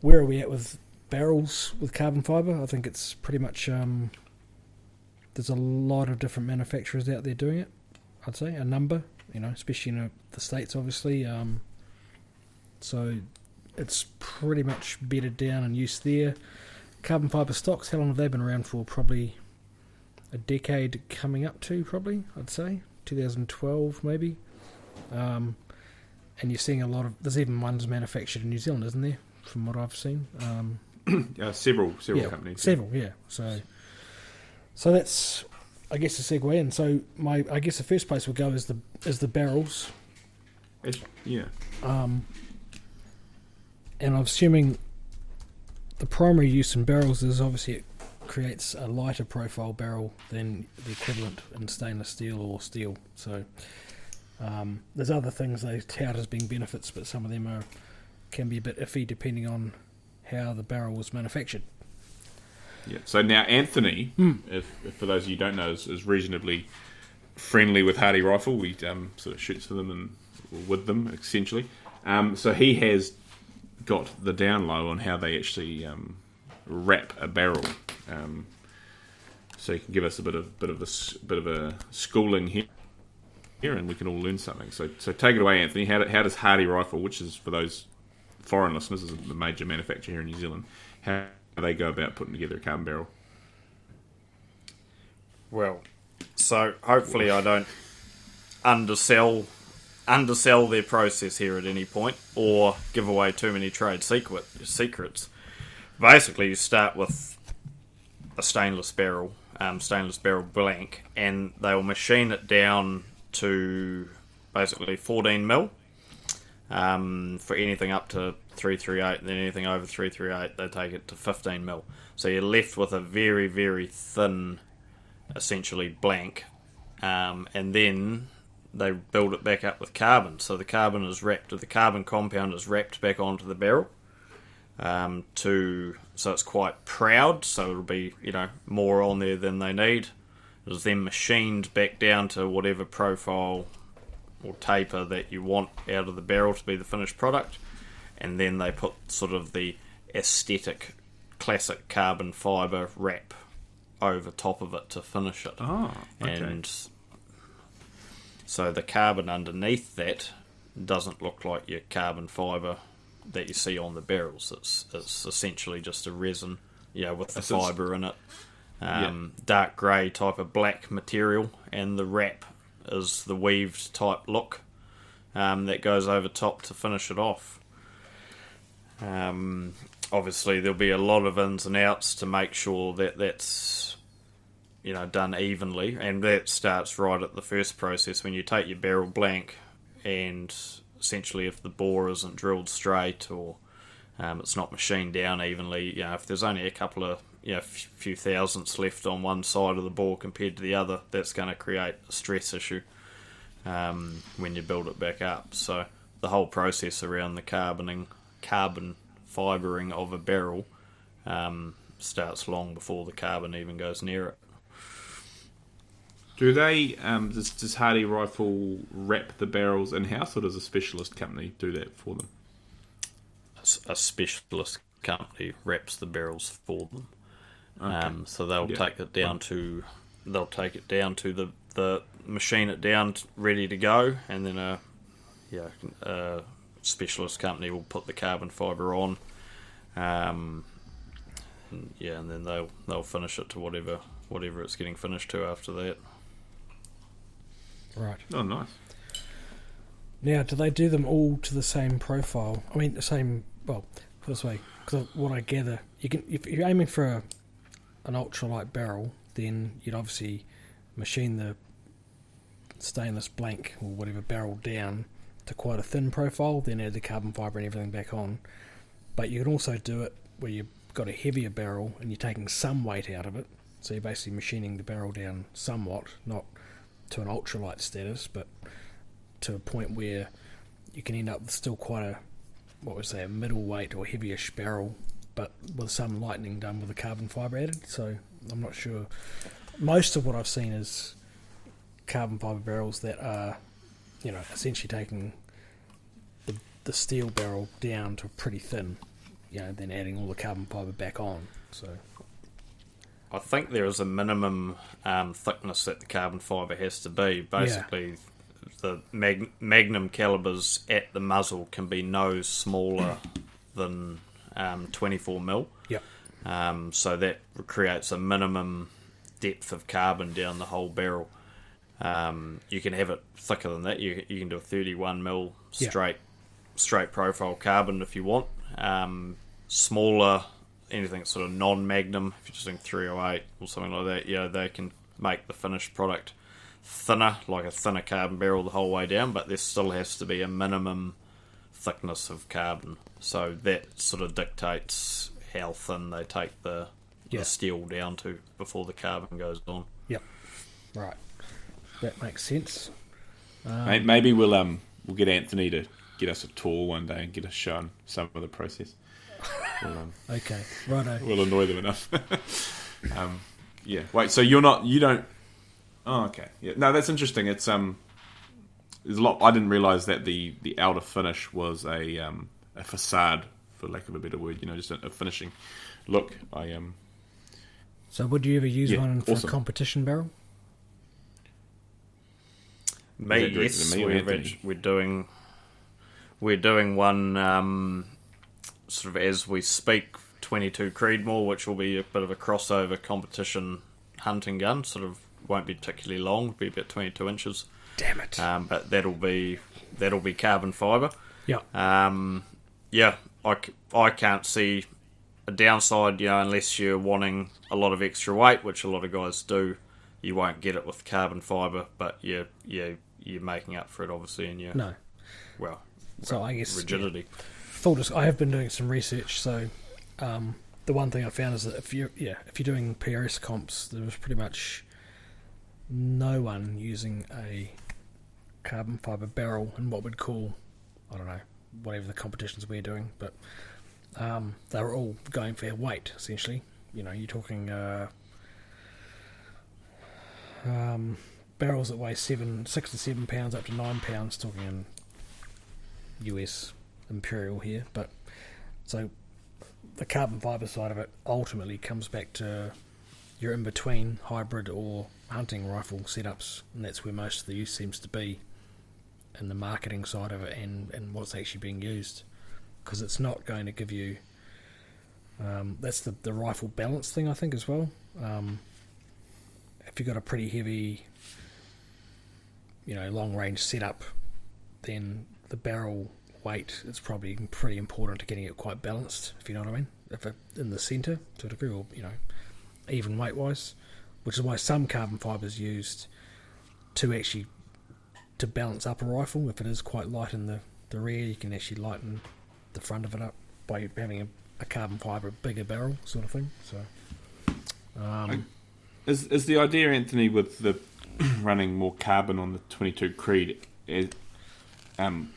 S1: where are we at with barrels with carbon fibre? I think it's pretty much um, there's a lot of different manufacturers out there doing it. I'd say a number, you know, especially in uh, the states, obviously. Um, so it's pretty much bedded down and used there. Carbon fibre stocks, how long have they been around for? Probably a decade coming up to, probably, I'd say. 2012, maybe. Um, and you're seeing a lot of. There's even ones manufactured in New Zealand, isn't there? From what I've seen. Um,
S2: Uh, several several
S1: yeah,
S2: companies.
S1: Several, yeah. So, so that's, I guess, the segue in. So my, I guess the first place we'll go is the is the barrels.
S2: Actu- Yeah.
S1: Um, and I'm assuming the primary use in barrels is obviously it creates a lighter profile barrel than the equivalent in stainless steel or steel. So um, there's other things they tout as being benefits, but some of them are can be a bit iffy depending on how the barrel was manufactured.
S2: Yeah. So now Anthony,
S1: Hmm.
S2: if, if for those of you who don't know, is, is reasonably friendly with Hardy Rifle. We um, sort of shoots for them and with them essentially. Um, so he has got the down low on how they actually um, wrap a barrel. Um, so you can give us a bit of bit of a bit of a schooling here, here, and we can all learn something. So so take it away, Anthony. How, how does Hardy Rifle, which is for those foreign listeners, is the major manufacturer here in New Zealand, how do they go about putting together a carbon barrel?
S3: Well, so hopefully I don't undersell undersell their process here at any point or give away too many trade secret, secrets. Basically, you start with a stainless barrel, um, stainless barrel blank, and they'll machine it down to basically 14 mil um, for anything up to 338, and then anything over 338, they take it to 15 mil. So you're left with a very, very thin essentially blank, um, and then they build it back up with carbon. So the carbon is wrapped, the carbon compound is wrapped back onto the barrel. Um, to so it's quite proud. So it'll be you know more on there than they need. It is then machined back down to whatever profile or taper that you want out of the barrel to be the finished product, and then they put sort of the aesthetic classic carbon fiber wrap over top of it to finish it.
S2: Oh, okay.
S3: And so the carbon underneath that doesn't look like your carbon fiber that you see on the barrels. It's it's essentially just a resin, you know, with the fiber in it. Um, Dark grey type of black material, and the wrap is the weaved type look um, that goes over top to finish it off. Um, obviously, there'll be a lot of ins and outs to make sure that that's you know done evenly, and that starts right at the first process when you take your barrel blank, and essentially if the bore isn't drilled straight or um, it's not machined down evenly, you know if there's only a couple of you know few thousandths left on one side of the bore compared to the other, that's going to create a stress issue um, when you build it back up. So the whole process around the carboning, carbon fibering of a barrel um, starts long before the carbon even goes near it.
S2: Do they um, does, does Hardy Rifle wrap the barrels in house, or does a specialist company do that for them?
S3: A specialist company wraps the barrels for them. Um, so they'll
S2: Yeah.
S3: take it down to they'll take it down to the the machine it down t- ready to go, and then a yeah a specialist company will put the carbon fiber on. Um, and yeah, and then they'll they'll finish it to whatever whatever it's getting finished to after that.
S1: Right.
S2: Oh, nice.
S1: Now, do they do them all to the same profile? I mean, the same. Well, put this way, because what I gather, you can if you're aiming for a, an ultralight barrel, then you'd obviously machine the stainless blank or whatever barrel down to quite a thin profile, then add the carbon fibre and everything back on. But you can also do it where you've got a heavier barrel and you're taking some weight out of it. So you're basically machining the barrel down somewhat, not to an ultralight status, but to a point where you can end up with still quite a what would say a middleweight or heavyish barrel, but with some lightening done with the carbon fibre added. So I'm not sure. Most of what I've seen is carbon fibre barrels that are, you know, essentially taking the the steel barrel down to pretty thin, you know, then adding all the carbon fibre back on. So
S3: I think there is a minimum um, thickness that the carbon fibre has to be. Basically, the mag- magnum calibers at the muzzle can be no smaller than um, 24 mil.
S1: Yep.
S3: Um, so that creates a minimum depth of carbon down the whole barrel. Um, you can have it thicker than that. You, you can do a 31 mil
S1: Yeah.
S3: straight straight profile carbon if you want. Um, smaller, anything sort of non-magnum, if you're just doing 308 or something like that, yeah, they can make the finished product thinner, like a thinner carbon barrel the whole way down, but there still has to be a minimum thickness of carbon. So that sort of dictates how thin they take the,
S1: Yeah.
S3: the steel down to before the carbon goes on.
S1: yep, right, that makes sense.
S2: May- Maybe we'll um we'll get Anthony to get us a tour one day and get us shown some of the process. We'll, um,
S1: Okay, righto.
S2: we'll annoy them enough. um, yeah. Wait. So you're not you don't. Oh, okay. Yeah. No, that's interesting. It's um. There's a lot. I didn't realize that the the outer finish was a um a facade, for lack of a better word. You know, just a, a finishing look. I um.
S1: So, would you ever use
S2: Yeah,
S1: one for
S2: awesome.
S1: a competition barrel?
S3: Me,
S2: Is that directed
S3: yes,
S2: me
S3: we're, we're doing we're doing one um, sort of as we speak. Twenty two Creedmoor, which will be a bit of a crossover competition hunting gun. Sort of won't be particularly long, be about twenty two inches,
S1: Damn it!
S3: um, but that'll be that'll be carbon fibre.
S1: yeah,
S3: Um, yeah, I can't see a downside, you know, unless you're wanting a lot of extra weight, which a lot of guys do. You won't get it with carbon fibre, but you you you're making up for it obviously in your
S1: no.
S3: well
S1: So I guess
S3: rigidity.
S1: Full dis- I have been doing some research. So um, the one thing I found is that if you yeah if you're doing PRS comps, there was pretty much no one using a carbon fiber barrel in what we'd call I don't know whatever the competitions we're doing, but um, they were all going for weight essentially. You know, you're talking uh, um, barrels that weigh seven, six to seven pounds up to nine pounds, talking in US imperial here, but so the carbon fiber side of it ultimately comes back to your in between hybrid or hunting rifle setups, and that's where most of the use seems to be in the marketing side of it and, and what's actually being used. Because it's not going to give you um, that's the, the rifle balance thing I think as well. Um, if you've got a pretty heavy you know long range setup then the barrel weight it's probably pretty important to getting it quite balanced, if you know what I mean. If it in the centre to a degree, or you know, even weight wise, which is why some carbon fibres used to actually to balance up a rifle. If it is quite light in the the rear, you can actually lighten the front of it up by having a, a carbon fibre bigger barrel sort of thing. So. Um,
S2: Is is the idea, Anthony, with the running more carbon on the 22 Creed, is, um,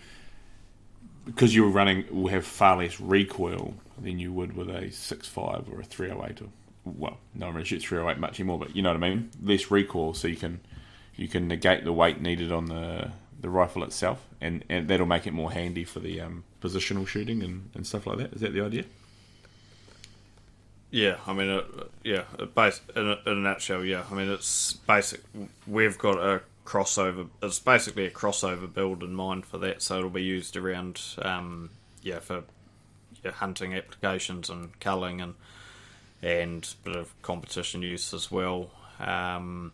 S2: because you're running will have far less recoil than you would with a 6.5 or a 308 or well, no one really shoots 308 much anymore, but you know what I mean. Less recoil, so you can you can negate the weight needed on the the rifle itself, and, and that'll make it more handy for the um, positional shooting and, and stuff like that. Is that the idea?
S3: Yeah, I mean, uh, yeah, it bas- in a, in a nutshell, yeah. I mean, it's basic. We've got a crossover. It's basically a crossover build in mind for that, so it'll be used around, um, yeah, for hunting applications and culling and and bit of competition use as well. Um,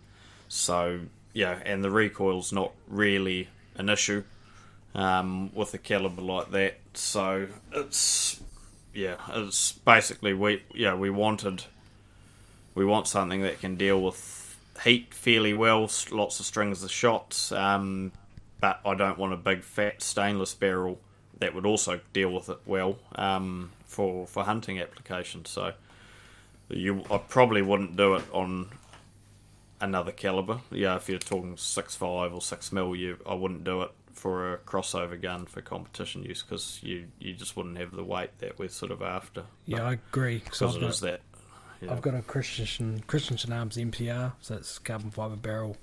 S3: so yeah, and the recoil's not really an issue um, with a caliber like that. So it's yeah, it's basically we yeah we wanted we want something that can deal with heat fairly well, lots of strings of shots, um, but I don't want a big fat stainless barrel that would also deal with it well um, for for hunting applications. So you I probably wouldn't do it on another caliber. Yeah, if you're talking six five or six mil, you I wouldn't do it for a crossover gun for competition use because you you just wouldn't have the weight that we're sort of after.
S1: yeah, I agree.
S3: Because it
S1: got,
S3: that. Yeah.
S1: I've got a Christensen Christensen Arms MPR, so it's carbon fibre barrel,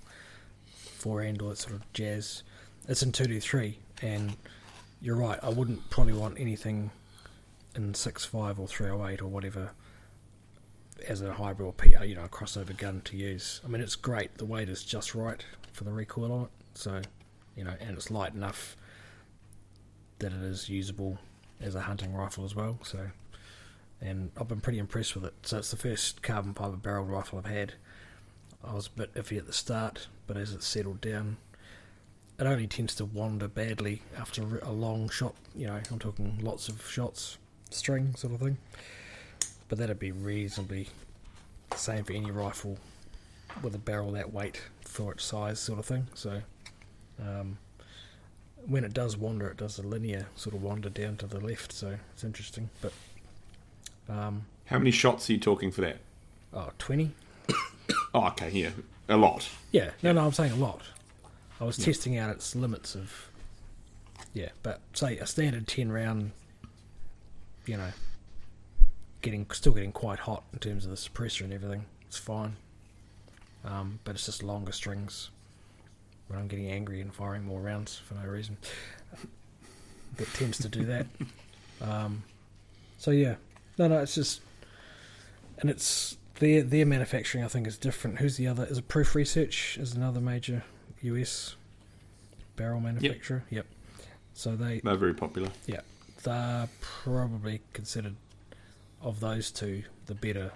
S1: four all that sort of jazz. It's in two D three, and you're right. I wouldn't probably want anything in six five or three oh eight or whatever as a hybrid or P, you know, a crossover gun to use. I mean, it's great. The weight is just right for the recoil on it. So, you know, and it's light enough that it is usable as a hunting rifle as well. So, and I've been pretty impressed with it. So it's the first carbon fibre barrel rifle I've had. I was a bit iffy at the start, but as it settled down, it only tends to wander badly after a long shot. You know, I'm talking lots of shots, string sort of thing. But that'd be reasonably the same for any rifle with a barrel that weight for its size, sort of thing. So, um, when it does wander, it does a linear sort of wander down to the left. So it's interesting, but. Um,
S2: How many shots are you talking for that?
S1: oh, 20?
S2: Oh, okay, yeah, a lot.
S1: Yeah, no, no, I'm saying a lot. I was testing out its limits of. Yeah, but say a standard 10 round, you know, getting still getting quite hot in terms of the suppressor and everything. It's fine. Um, but it's just longer strings when I'm getting angry and firing more rounds for no reason. That tends to do that. Um, so yeah, no, no, it's just and it's their their manufacturing. I think is different. Who's the other? Is it Proof Research? Is another major US barrel manufacturer? Yep. So they
S2: They're very popular.
S1: Yeah, they're probably considered of those two the better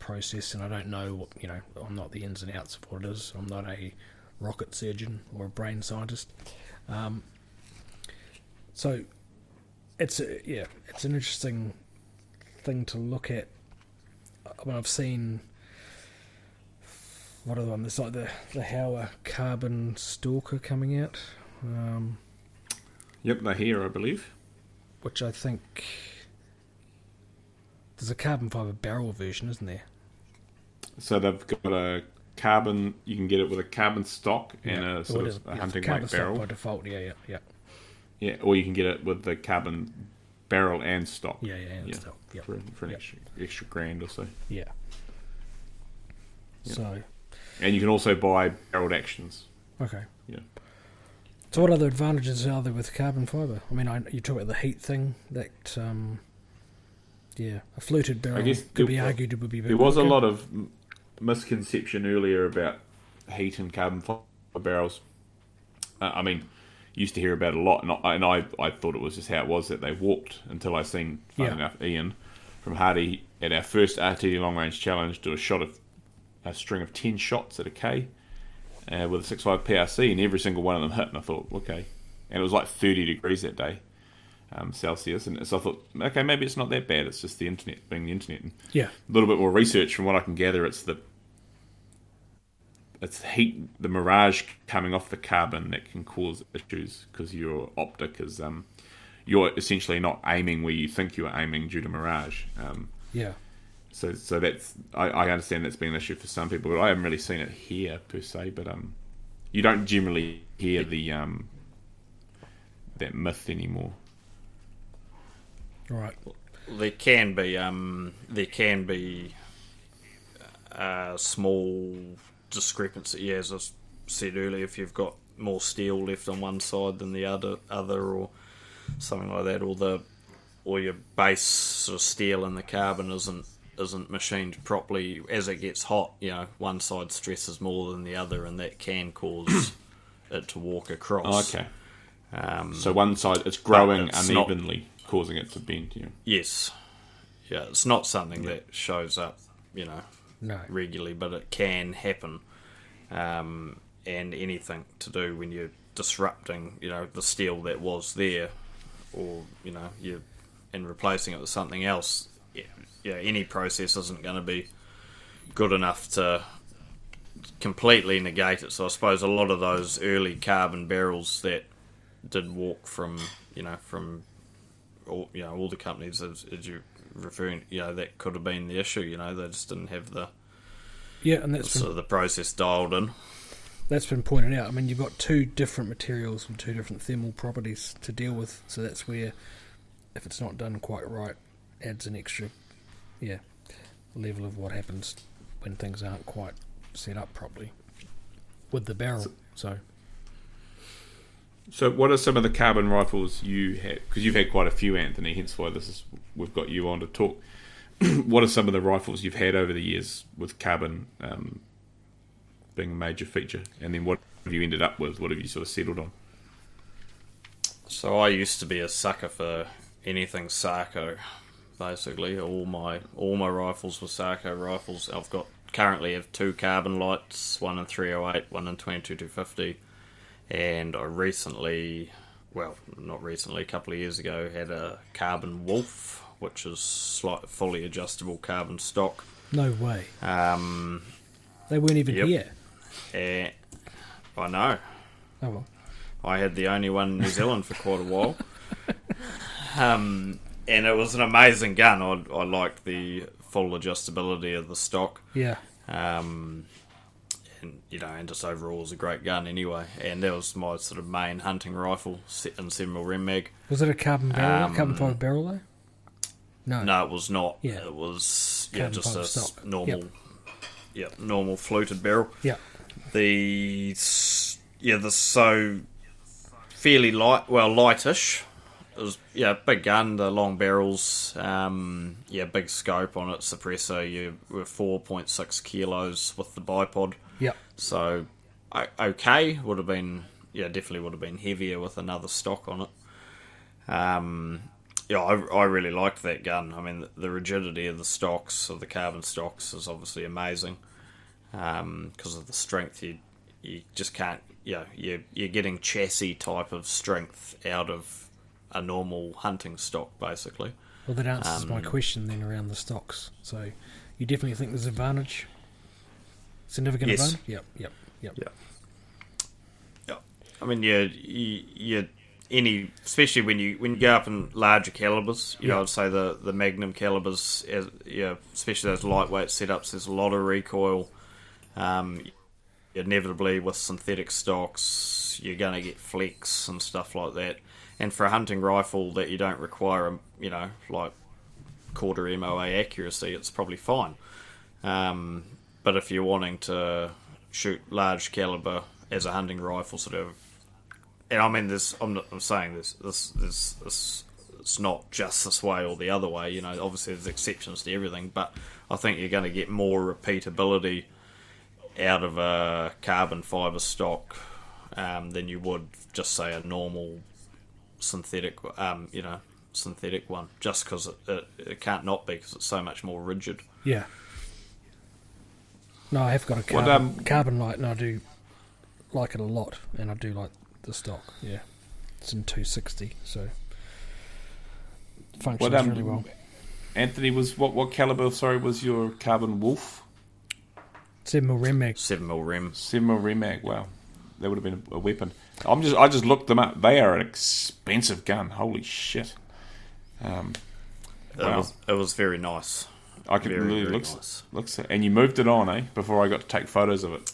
S1: process. And I don't know what you know. I'm not the ins and outs of what it is. I'm not a rocket surgeon or a brain scientist. Um, so it's a, yeah, it's an interesting thing to look at. I mean, I've seen what are the one? There's like the the Howa Carbon Stalker coming out, um,
S2: Yep, they're here, I believe.
S1: which I think there's a carbon fiber barrel version, isn't there?
S2: So they've got a carbon. You can get it with a carbon stock and
S1: Yeah.
S2: a sort
S1: Or
S2: of a
S1: yeah,
S2: hunting weight
S1: stock
S2: barrel.
S1: by default. Yeah, yeah, yeah,
S2: Yeah, or you can get it with the carbon barrel and stock.
S1: yeah, yeah, and
S2: Yeah.
S1: stuff. Yeah,
S2: For, for an
S1: Yep.
S2: extra, extra grand or so.
S1: yeah.
S2: Yep.
S1: So
S2: And you can also buy barreled actions.
S1: okay.
S2: Yeah.
S1: So what other advantages are there with carbon fiber? I mean, I, you talk about the heat thing. That um, yeah, a fluted barrel I
S2: guess
S1: could
S2: there-
S1: be argued it would be.
S2: There was a lot of misconception earlier about heat and carbon fiber barrels. Uh, I mean, used to hear about a lot, and I, and I, I thought it was just how it was that they walked until I seen, fun
S1: Yeah.
S2: enough, Ian from Hardy at our first RTD long range challenge do a shot of a string of 10 shots at a K uh, with a 6.5 PRC, and every single one of them hit, and I thought, okay. And it was like 30 degrees that day. Um, Celsius, and so I thought, okay, maybe it's not that bad. It's just the internet being the internet. And
S1: Yeah,
S2: a little bit more research from what I can gather, it's the it's heat, the mirage coming off the carbon that can cause issues because your optic is um, you're essentially not aiming where you think you are aiming due to mirage. Um,
S1: yeah,
S2: so so that's I, I understand that's been an issue for some people, but I haven't really seen it here per se. But um, you don't generally hear the um, that myth anymore.
S1: right.
S3: There can be um, there can be a small discrepancy. Yeah, as I said earlier, if you've got more steel left on one side than the other, other or something like that, or the or your base sort of steel and the carbon isn't isn't machined properly as it gets hot. You know, one side stresses more than the other, and that can cause it to walk across.
S2: okay,
S3: Um,
S2: so one side it's growing
S3: it's not-
S2: unevenly, causing it to bend. Yeah.
S3: Yes. Yeah, it's not something that shows up, you know,
S1: No.
S3: regularly, but it can happen. Um, and anything to do when you're disrupting, you know, the steel that was there, or you know, you and replacing it with something else. Yeah, yeah. Any process isn't going to be good enough to completely negate it. So I suppose a lot of those early carbon barrels that did walk from, you know, from all you know all the companies as, as you're referring, you know, that could have been the issue. You know, they just didn't have the
S1: Yeah, and that's
S3: sort
S1: been,
S3: of the process dialed in.
S1: that's been pointed out. I mean, you've got two different materials with two different thermal properties to deal with, so that's where, if it's not done quite right, adds an extra, yeah, level of what happens when things aren't quite set up properly with the barrel. So,
S2: So, what are some of the carbon rifles you had? Because you've had quite a few, Anthony. Hence why this is we've got you on to talk. what are some of the rifles you've had over the years with carbon um, being a major feature? And then what have you ended up with? What have you sort of settled on?
S3: So I used to be a sucker for anything Sako. Basically, all my all my rifles were Sako rifles. I've got currently have two carbon lights, one in 308, one in 22 250, and I recently, well, not recently, a couple of years ago, had a carbon Wolf, which is slight, fully adjustable carbon stock.
S1: no way.
S3: Um,
S1: They weren't even
S3: Yep.
S1: here.
S3: eh, I know.
S1: Oh well.
S3: I had the only one in New Zealand for quite a while. Um, and it was an amazing gun. I, I liked the full adjustability of the stock.
S1: Yeah.
S3: Um, and, you know, and just overall was a great gun anyway. And that was my sort of main hunting rifle set in 7 mil Rem mag.
S1: Was it a carbon barrel?
S3: Um,
S1: carbon fiber barrel though? No.
S3: No, it was not.
S1: Yeah.
S3: It was yeah,
S1: Carbon
S3: just a
S1: stock.
S3: normal,
S1: Yep.
S3: yeah, normal fluted barrel.
S1: Yeah.
S3: The yeah, the so fairly light, well lightish it was yeah, big gun, the long barrels, um, yeah, big scope on it, suppressor. You were four point six kilos with the bipod.
S1: Yep.
S3: So okay, would have been yeah, definitely would have been heavier with another stock on it. Um, yeah, I, I really liked that gun. I mean, the, the rigidity of the stocks of the carbon stocks is obviously amazing because of the strength. You you just can't. Yeah, you you're getting chassis type of strength out of a normal hunting stock, basically.
S1: Well, that answers my
S3: Um,
S1: question then around the stocks. So, you definitely think there's advantage, significant
S3: Yes.
S1: advantage. Yep, yep, yep.
S3: Yeah. Yeah. I mean, yeah, you, you any especially when you when you go up in larger calibers, you
S1: Yeah.
S3: know, I'd say the the Magnum calibers, as, yeah, especially those lightweight setups. There's a lot of recoil. Um, inevitably, with synthetic stocks, you're going to get flex and stuff like that. And for a hunting rifle that you don't require, a, you know, like quarter MOA accuracy, it's probably fine. Um, but if you're wanting to shoot large caliber as a hunting rifle, sort of, and I mean, this, I'm not, I'm saying this, this, this, this, it's not just this way or the other way. You know, obviously there's exceptions to everything, but I think you're going to get more repeatability out of a carbon fiber stock um, than you would just say a normal synthetic, um, you know, synthetic one. Just because it, it, it can't not be because it's so much more rigid.
S1: Yeah. No, I have got a
S2: What,
S1: carbon,
S2: um,
S1: carbon light, and I do like it a lot, and I do like the stock. Yeah, it's in 260, so functions
S2: What um,
S1: really well.
S2: Anthony was what what caliber? Sorry, was your carbon wolf?
S1: Seven mil Rem mag.
S3: Seven mil rim.
S2: Similar remag. Wow, that would have been a, a weapon. I'm just I just looked them up. They are an expensive gun. Holy shit. Um,
S3: It
S2: Wow.
S3: was it was very nice.
S2: I could
S3: Very,
S2: really
S3: very
S2: looks
S3: nice.
S2: looks and you moved it on, eh? Before I got to take photos of it.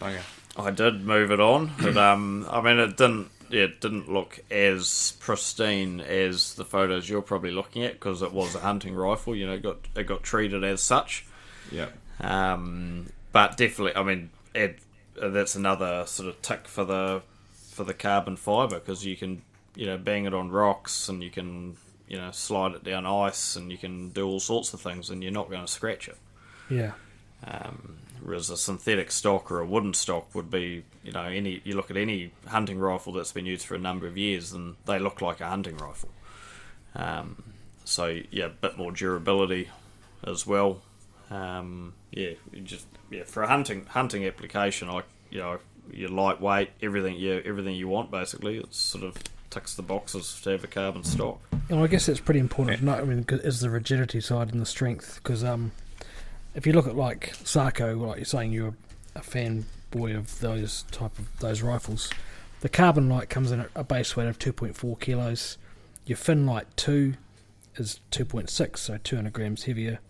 S2: Okay.
S3: I did move it on, but um, I mean, it didn't. Yeah, it didn't look as pristine as the photos you're probably looking at because it was a hunting rifle. You know, it got it got treated as such.
S2: Yeah.
S3: Um, but definitely, I mean, it, that's another sort of tick for the for the carbon fiber because you can, you know, bang it on rocks and you can, you know, slide it down ice and you can do all sorts of things and you're not going to scratch it.
S1: Yeah,
S3: Um, whereas a synthetic stock or a wooden stock would be, you know, any you look at any hunting rifle that's been used for a number of years, and they look like a hunting rifle. Um, so yeah, a bit more durability as well. Um, yeah, you just yeah for a hunting hunting application, I you know you're lightweight, everything yeah everything you want basically. It sort of ticks the boxes to have a carbon stock.
S1: And I guess it's pretty important to know. I mean, is the rigidity side and the strength because um, if you look at like Sako, like you're saying, you're a fanboy of those type of those rifles. The carbon light comes in at a base weight of 2.4 kilos. Your Finnlight two is 2.6, so 200 grams heavier.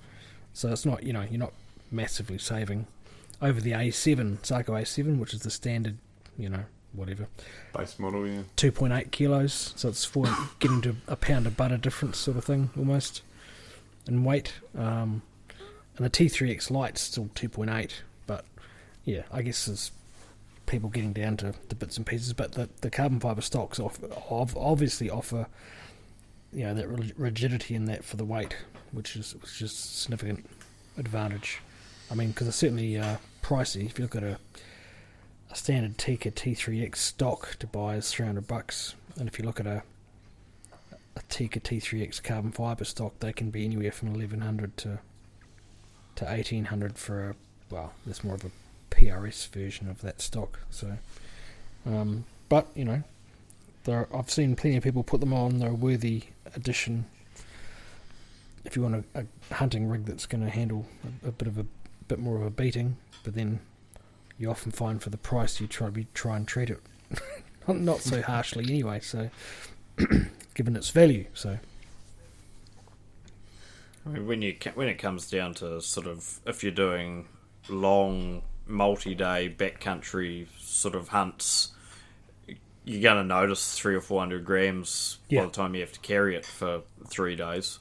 S1: So it's not you know you're not massively saving over the A7 Sako A7, which is the standard, you know whatever.
S2: Base model, yeah.
S1: 2.8 kilos, so it's for getting to a pound of butter difference, sort of thing, almost in weight. Um, and the T3X Lite's still 2.8, but yeah, I guess there's people getting down to the bits and pieces. But the, the carbon fiber stocks off, obviously offer you know that rigidity in that for the weight, which is which is a significant advantage. I mean, because it's certainly uh, pricey. If you look at a a standard Tikka T3X stock to buy is 300 bucks, and if you look at a a Tikka T3X carbon fiber stock, they can be anywhere from 1100 to to 1800 for a well, there's more of a PRS version of that stock. So, um, but you know, there I've seen plenty of people put them on. They're a worthy addition. If you want a, a hunting rig that's going to handle a, a bit of a bit more of a beating, but then you often find for the price you try to be try and treat it not, not so harshly anyway. So, given its value, so
S3: I mean, when you when it comes down to sort of if you're doing long multi-day backcountry sort of hunts, you're going to notice three or four hundred grams
S1: Yeah.
S3: by the time you have to carry it for three days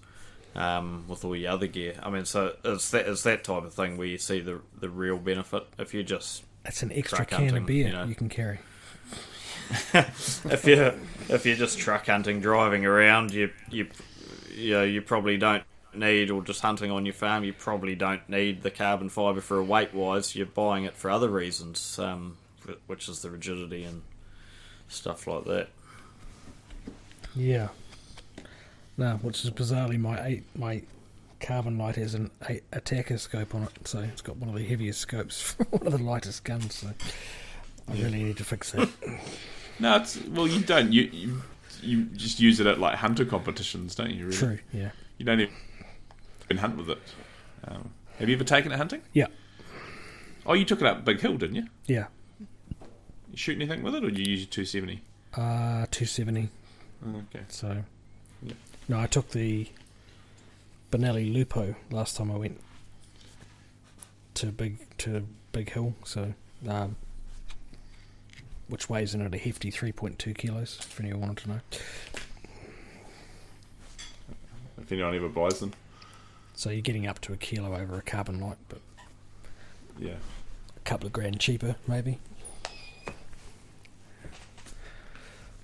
S3: um, with all your other gear. I mean, so it's that it's that type of thing where you see the the real benefit if you just
S1: it's an extra can of beer
S3: you know.
S1: you can carry.
S3: if you if you're just truck hunting, driving around, you you you know, you probably don't need, or just hunting on your farm, you probably don't need the carbon fibre for a weight wise. You're buying it for other reasons, um, which is the rigidity and stuff like that.
S1: Yeah. No, which is bizarrely my eight my carbon light has an eight ATACR scope on it, so it's got one of the heaviest scopes, one of the lightest guns. So I really need to fix that.
S2: No, it's well, you don't. You you, you just use it at like hunter competitions, don't you? Really?
S1: True. Yeah.
S2: You don't even hunt with it. Um, have you ever taken it hunting?
S1: Yeah.
S2: Oh, you took it up Big Hill, didn't you?
S1: Yeah.
S2: You shoot anything with it, or did you use your two seventy?
S1: Uh, two seventy.
S2: Okay.
S1: So.
S2: Yeah.
S1: No, I took the Benelli Lupo last time I went to big to Big Hill. So. Um, which weighs in at a hefty 3.2 kilos, if anyone wanted to know.
S2: If anyone ever buys them,
S1: So you're getting up to a kilo over a carbon light, but
S2: yeah.
S1: a couple of grand cheaper, maybe.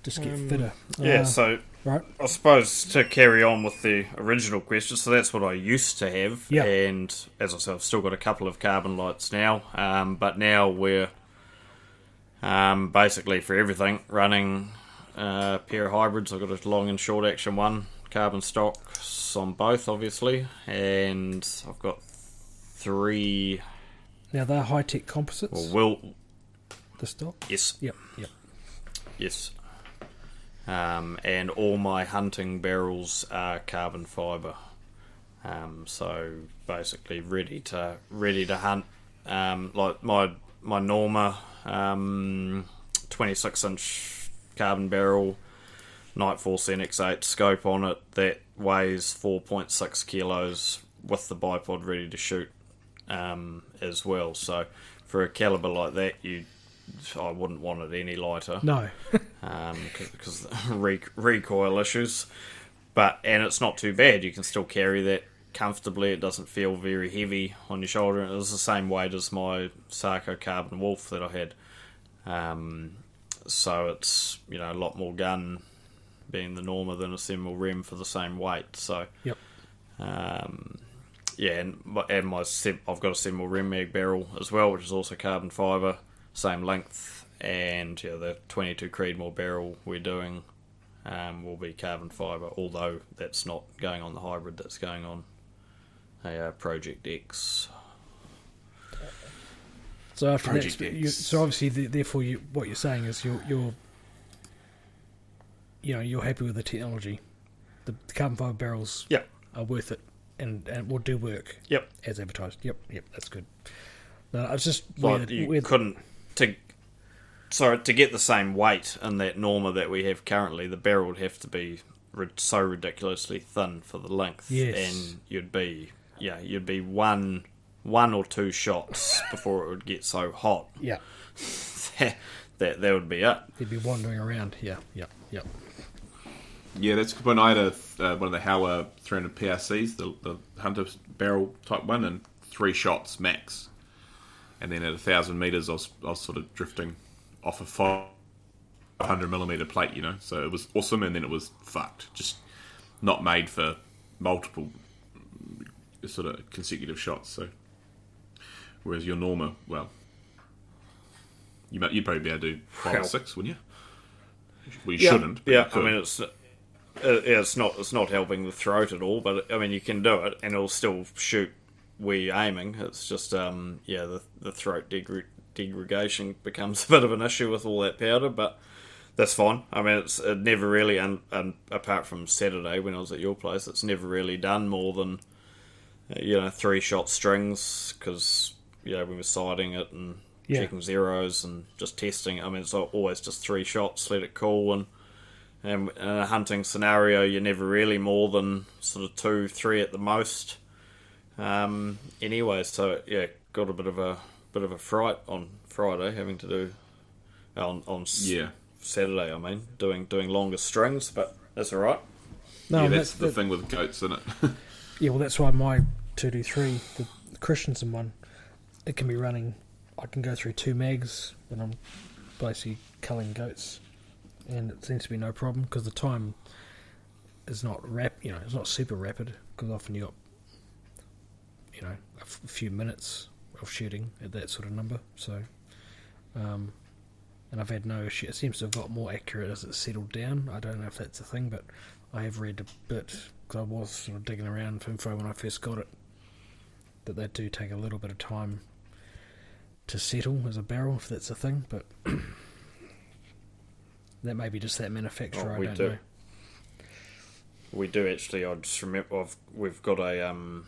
S1: Just get
S3: Um,
S1: fitter.
S3: Yeah,
S1: Uh,
S3: so
S1: right.
S3: I suppose to carry on with the original question, so that's what I used to have, and as I said, I've still got a couple of carbon lights now, um, but now we're um, basically for everything running uh, a pair of hybrids. I've got a long and short action one, carbon stocks on both, obviously, and I've got three.
S1: Now they're high tech composites.
S3: Well, will
S1: the stock.
S3: yes,
S1: Yep. Yep.
S3: Yes. Um, and all my hunting barrels are carbon fibre. Um, so basically ready to ready to hunt. Um, like my my Norma um, 26 inch carbon barrel, Nightforce NX8 scope on it that weighs 4.6 kilos with the bipod ready to shoot um, as well. So for a caliber like that, you I wouldn't want it any lighter
S1: No.
S3: um, because re- recoil issues. But and it's not too bad. You can still carry that comfortably. It doesn't feel very heavy on your shoulder. It was the same weight as my Sako Carbon Wolf that I had. Um, so it's you know a lot more gun being the Norma than a Semel Rem for the same weight. So
S1: Yep.
S3: um, yeah, and my, and my Sem- I've got a Semel Rem mag barrel as well, which is also carbon fibre, same length, and yeah, the 22 Creedmoor barrel we're doing um, will be carbon fibre, although that's not going on the hybrid, that's going on a uh, Project X.
S1: So after
S2: Project
S1: that, you, so obviously, the, therefore, you, what you're saying is you're, you're, you know, you're happy with the technology. The, the carbon fibre barrels
S3: Yep.
S1: are worth it, and and will do work
S3: Yep.
S1: as advertised. Yep, yep, that's good. No, it's just
S3: Like
S1: weird.
S3: you
S1: weird-
S3: couldn't to sorry to get the same weight in that Norma that we have currently. The barrel would have to be so ridiculously thin for the length,
S1: Yes.
S3: and you'd be yeah you'd be one one or two shots before it would get so hot
S1: Yeah,
S3: that that, that would be it.
S1: they'd be wandering around. Yeah, yeah, yeah.
S2: Yeah, that's a good point. I had a, uh, one of the Howa 300 PRCs, the, the Hunter barrel type one, and three shots max. And then at a thousand meters, I was, I was sort of drifting off a 500 millimeter plate, you know. So it was awesome, and then it was fucked. Just not made for multiple sort of consecutive shots. So whereas your Norma, well, you might, you'd probably be able to do five or six, wouldn't you? Well, you shouldn't.
S3: Yeah, I mean it's. Uh, yeah, it's not it's not helping the throat at all, but I mean you can do it and it'll still shoot where you're aiming. It's just um yeah the the throat degre- degradation becomes a bit of an issue with all that powder, but that's fine. I mean it's it never really and and apart from Saturday when I was at your place, it's never really done more than you know three shot strings because you know we were sighting it and
S1: Yeah.
S3: checking zeros and just testing. I mean it's always just three shots, let it cool and. And in a hunting scenario, you're never really more than sort of two, three at the most. Um, anyway, so yeah, got a bit of a bit of a fright on Friday, having to do on on
S2: yeah.
S3: Saturday. I mean, doing doing longer strings, but that's all right.
S1: No,
S2: yeah,
S1: that-
S2: that's the
S1: that-
S2: thing with goats, isn't it?
S1: Yeah, well, that's why my two two three, the Christensen one, it can be running. I can go through two mags when I'm basically culling goats and it seems to be no problem because the time is not rap. You know, it's not super rapid because often you got you know a f- few minutes of shooting at that sort of number. So, um, and I've had no issue. It seems to have got more accurate as it's settled down. I don't know if that's a thing, but I have read a bit because I was sort of digging around for info when I first got it that they do take a little bit of time to settle as a barrel if that's a thing, but that may be just that manufacturer.
S3: Oh,
S1: I
S3: we
S1: don't
S3: do.
S1: know.
S3: We do actually. I just remember I've, we've got a um,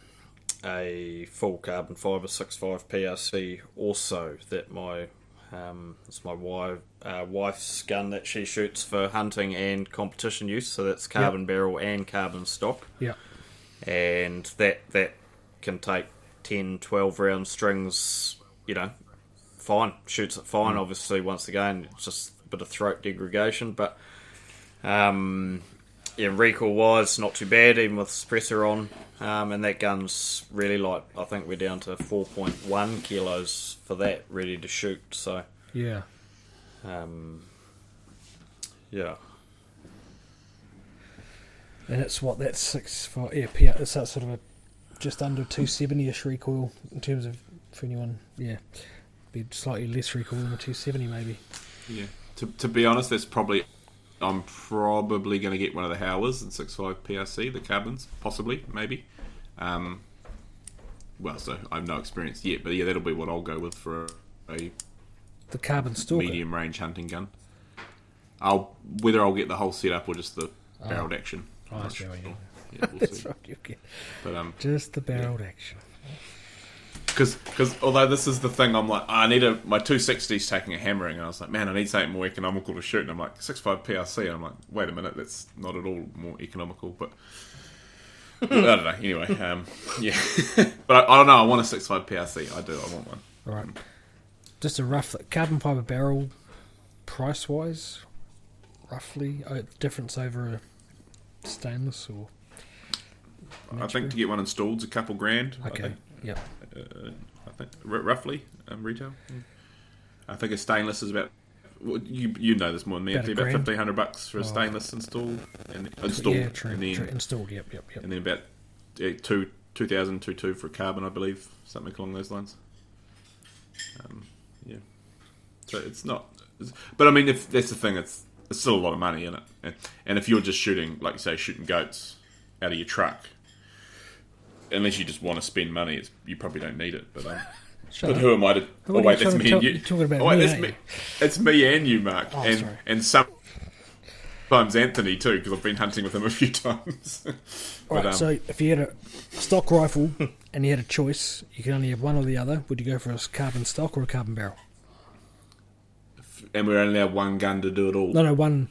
S3: a full carbon fibre 65 PRC also that my um, it's my wife uh, wife's gun that she shoots for hunting and competition use. So that's carbon barrel and carbon stock,
S1: Yeah,
S3: and that that can take 10, 12 round strings. You know, fine shoots it fine. Obviously, once again, it's just a bit of throat degradation, but um, yeah, recoil wise, not too bad, even with suppressor on. Um, and that gun's really light. I think we're down to 4.1 kilos for that, ready to shoot. So,
S1: yeah.
S3: um, yeah.
S1: And it's what that's six for yeah, P- it's that sort of a just under two seventy ish recoil in terms of for anyone yeah. Be slightly less recoil than a two seventy maybe.
S2: Yeah. To, to be honest, that's probably. I'm probably going to get one of the Howas and 6.5 PRC, the carbons, possibly, maybe. Um, well, so I have no experience yet, but yeah, that'll be what I'll go with for a, a
S1: The carbon stalker.
S2: medium range hunting gun. I'll whether I'll get the whole setup or just the barreled action.
S1: Oh,
S2: I'm
S1: I
S2: not
S1: see
S2: sure.
S1: you.
S2: Yeah, we'll
S1: That's
S2: see.
S1: right, you get
S2: But um,
S1: just the barreled action.
S2: Because because although this is the thing, I'm like I need a my 260's taking a hammering, and I was like, man, I need something more economical to shoot. And I'm like 6.5 PRC, and I'm like, wait a minute, that's not at all more economical, but. I don't know. Anyway, um, yeah, but I, I don't know. I want a 6.5 PRC. I do. I want one.
S1: All right. Just a rough carbon fiber barrel price wise, roughly uh, difference over a stainless or
S2: I think to get one installed is a couple grand.
S1: Okay. Yep.
S2: uh, I think r- roughly um, retail. I think a stainless is about. Well, you you know this more than me.
S1: About
S2: About, fifteen hundred bucks for a
S1: Oh.
S2: stainless installed and installed,
S1: yeah, true,
S2: and then
S1: true. Installed. Yep. Yep. Yep.
S2: and then about yeah, two two thousand two two for carbon, I believe, something along those lines. Um, yeah, so it's not. It's, but I mean, if that's the thing, it's it's still a lot of money in it. And, and if you're just shooting, like you say, shooting goats out of your truck, unless you just want to spend money, it's, you probably don't need it. But um, but who am I to?
S1: Who
S2: oh wait, that's
S1: trying to
S2: me and you.
S1: talking about
S2: oh, wait,
S1: me,
S2: that's me. It's me and you, Mark,
S1: Oh,
S2: and
S1: sorry.
S2: and some. Sometimes Anthony too, because I've been hunting with him a few times.
S1: All right.
S2: But, um,
S1: so if you had a stock rifle and you had a choice, you can only have one or the other. Would you go for a carbon stock or a carbon barrel?
S2: and we're only have one gun to do it all.
S1: No, no, one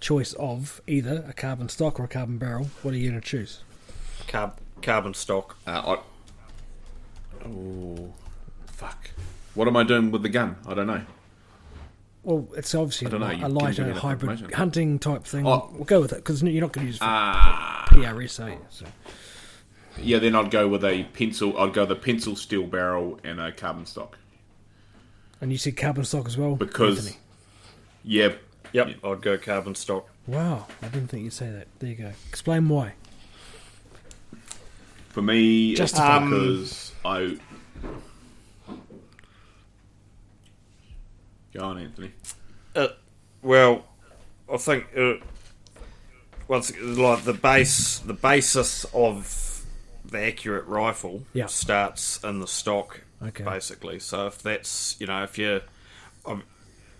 S1: choice of either a carbon stock or a carbon barrel. What are you going to choose?
S3: Carb, carbon stock.
S2: Uh, I, oh, fuck. What am I doing with the gun? I don't know.
S1: Well, it's obviously
S2: I don't know,
S1: a,
S2: you
S1: a lighter
S2: give me that
S1: hybrid hunting type thing.
S2: Oh.
S1: We'll go with it because you're not going to use it for PRS, are you? So.
S2: yeah. Then I'd go with a pencil. I'd go the pencil steel barrel and a carbon stock
S1: And you said carbon stock as well,
S2: because,
S1: Anthony?
S2: yeah,
S3: Yep,
S2: Yeah.
S3: I'd go carbon stock.
S1: Wow, I didn't think you'd say that. There you go. Explain why.
S2: For me,
S1: just
S2: it's because I. Go on, Anthony.
S3: Uh, well, I think uh, once like the base, the basis of the accurate rifle
S1: Yeah.
S3: starts in the stock,
S1: Okay.
S3: basically. So if that's you know if you, um,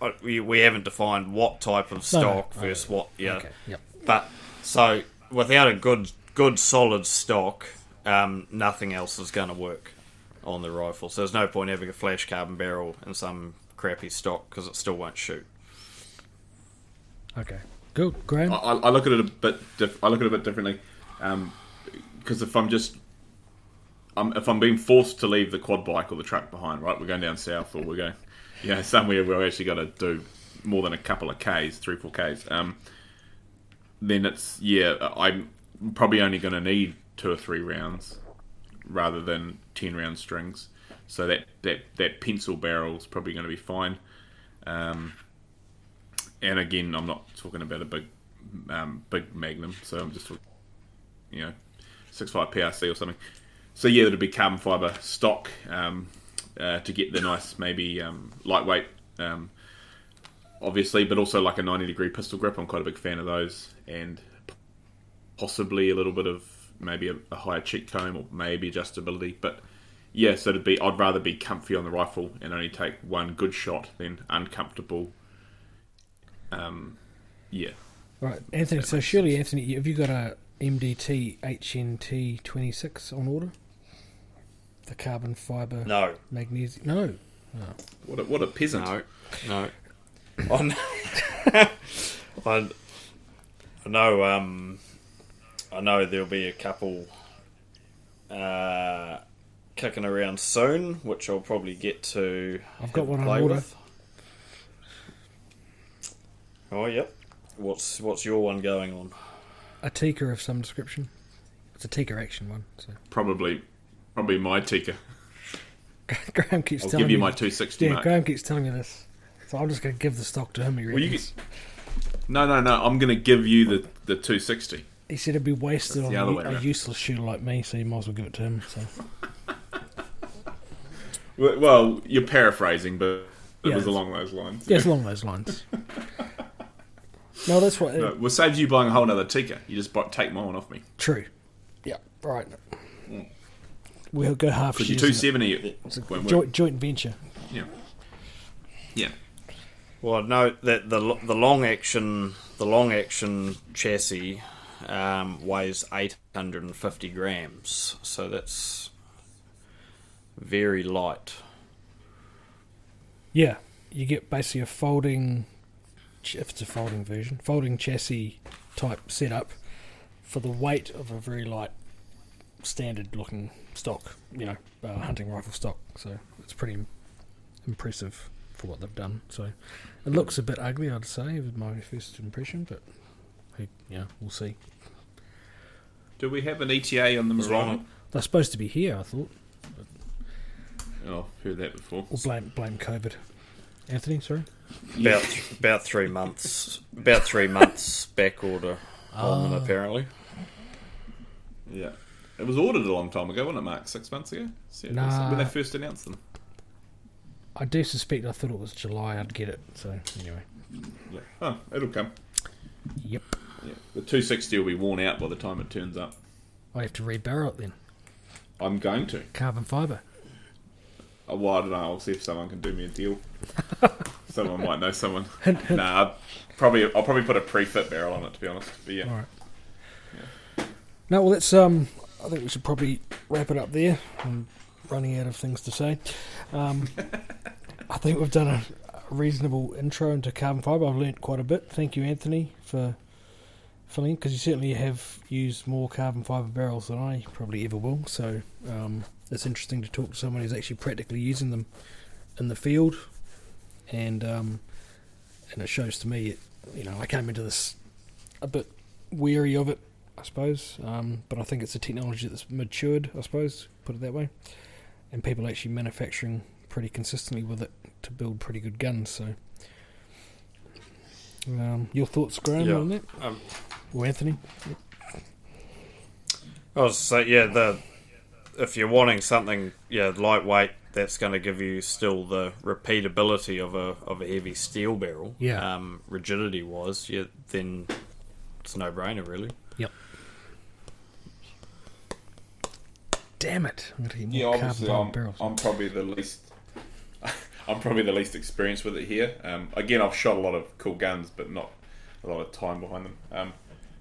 S3: I- we we haven't defined what type of
S1: No, no.
S3: stock
S1: Oh,
S3: versus what yeah,
S1: Okay. Yep.
S3: but so without a good good solid stock, um, nothing else is going to work on the rifle. So there's no point having a flash carbon barrel and some crappy stock because it still won't shoot.
S1: Okay. Good. Graham.
S2: I, I I look at it a bit. Diff- I look at it a bit differently, because if I'm just, I'm, if I'm being forced to leave the quad bike or the truck behind, right? We're going down south, or we're going, you know, somewhere where we actually got to do more than a couple of k's, three, four k's. Um, then it's yeah, I'm probably only going to need two or three rounds rather than ten round strings. So that that that pencil barrel is probably going to be fine. Um, and again, I'm not talking about a big, um, big Magnum, so I'm just talking, you know, six five PRC or something. So yeah, it'd be carbon fiber stock um, uh, to get the nice, maybe um, lightweight, um, obviously, but also like a 90 degree pistol grip. I'm quite a big fan of those, and possibly a little bit of maybe a, a higher cheek comb or maybe adjustability, but yeah, so it'd be I'd rather be comfy on the rifle and only take one good shot than uncomfortable. Um, yeah,
S1: Right, Anthony. So surely, Anthony, have you got a MDT HNT twenty six on order? The carbon fiber
S3: No,
S1: magnesium. No.
S2: what a, what a peasant.
S3: no, no. On, I, I know. Um, I know there'll be a couple uh, kicking around soon, which I'll probably get to.
S1: I've got
S3: have a
S1: one on
S3: play
S1: order.
S3: with. Oh yep. What's what's your one going on?
S1: A Tikka of some description. It's a Tikka action one. So
S2: Probably, probably my Tikka.
S1: Graham keeps telling me.
S2: I'll
S1: telling
S2: give you
S1: me.
S2: my 260
S1: yeah,
S2: mark.
S1: Graham keeps telling me this. So I'm just going to give the stock to him. He
S2: Well, you
S1: reckons.
S2: No, no, no. I'm going to give you the the 260.
S1: He said it'd be wasted on
S2: the
S1: a,
S2: other
S1: u-
S2: way
S1: a useless shooter like me, so you might as well give it to him. So
S2: Well, well, you're paraphrasing, but it
S1: Yeah,
S2: was along those lines.
S1: yeah, it's along those lines. no, that's what.
S2: No, well, saves you buying a whole other Tikka. You just buy, take my one off me.
S1: True. Yeah. Right. Mm. We'll go half
S2: Because you're 270.
S1: It's a joint, joint venture.
S2: Yeah. Yeah.
S3: Well, no, that the the long action the long action chassis um, weighs eight hundred and fifty grams, so that's very light.
S1: Yeah, you get basically a folding, if it's a folding version, folding chassis type setup for the weight of a very light, standard looking stock, you know, uh, hunting rifle stock. So it's pretty impressive for what they've done. So it looks a bit ugly, I'd say, was my first impression, but yeah, we'll see.
S2: Do we have an ETA on the
S3: As
S1: They're supposed to be here, I thought.
S2: Oh, heard that before.
S1: Or blame blame COVID. Anthony, sorry.
S3: about about three months about three months back order on them
S1: Ah.
S3: apparently.
S2: Yeah. It was ordered a long time ago, wasn't it, Mark? Six months ago? So
S1: Nah.
S2: When they first announced them.
S1: I do suspect I thought it was July I'd get it. So anyway,
S2: Yeah. Oh, it'll come.
S1: yep.
S2: Yeah. The 260 will be worn out by the time it turns up.
S1: I have to rebarrel it then.
S2: I'm going to.
S1: Carbon fibre.
S2: Oh, well, I don't know. I'll see if someone can do me a deal. someone might know someone. Nah, I'd probably I'll probably put a pre-fit barrel on it to be honest. But yeah,
S1: All right. No, well, let's. Um, I think we should probably wrap it up there. I'm running out of things to say. Um, I think we've done a, a reasonable intro into carbon fibre. I've learnt quite a bit. Thank you, Anthony, for filling because you certainly have used more carbon fibre barrels than I probably ever will. So um, it's interesting to talk to someone who's actually practically using them in the field, and um, and it shows to me. You know, I came into this a bit weary of it, I suppose. Um, but I think it's a technology that's matured, I suppose, put it that way. And people are actually manufacturing pretty consistently with it to build pretty good guns. So, um, your thoughts, Graham,
S3: Yeah.
S1: on that? Or Anthony?
S3: I was say yeah the if you're wanting something yeah lightweight that's going to give you still the repeatability of a of a heavy steel barrel
S1: Yeah.
S3: um, rigidity wise yeah then it's a no brainer really
S1: Yep. Damn it! I'm going to get more
S2: yeah. Obviously, I'm,
S1: barrels.
S2: I'm probably the least. I'm probably the least experienced with it here. Um, again, I've shot a lot of cool guns, but not a lot of time behind them. Um,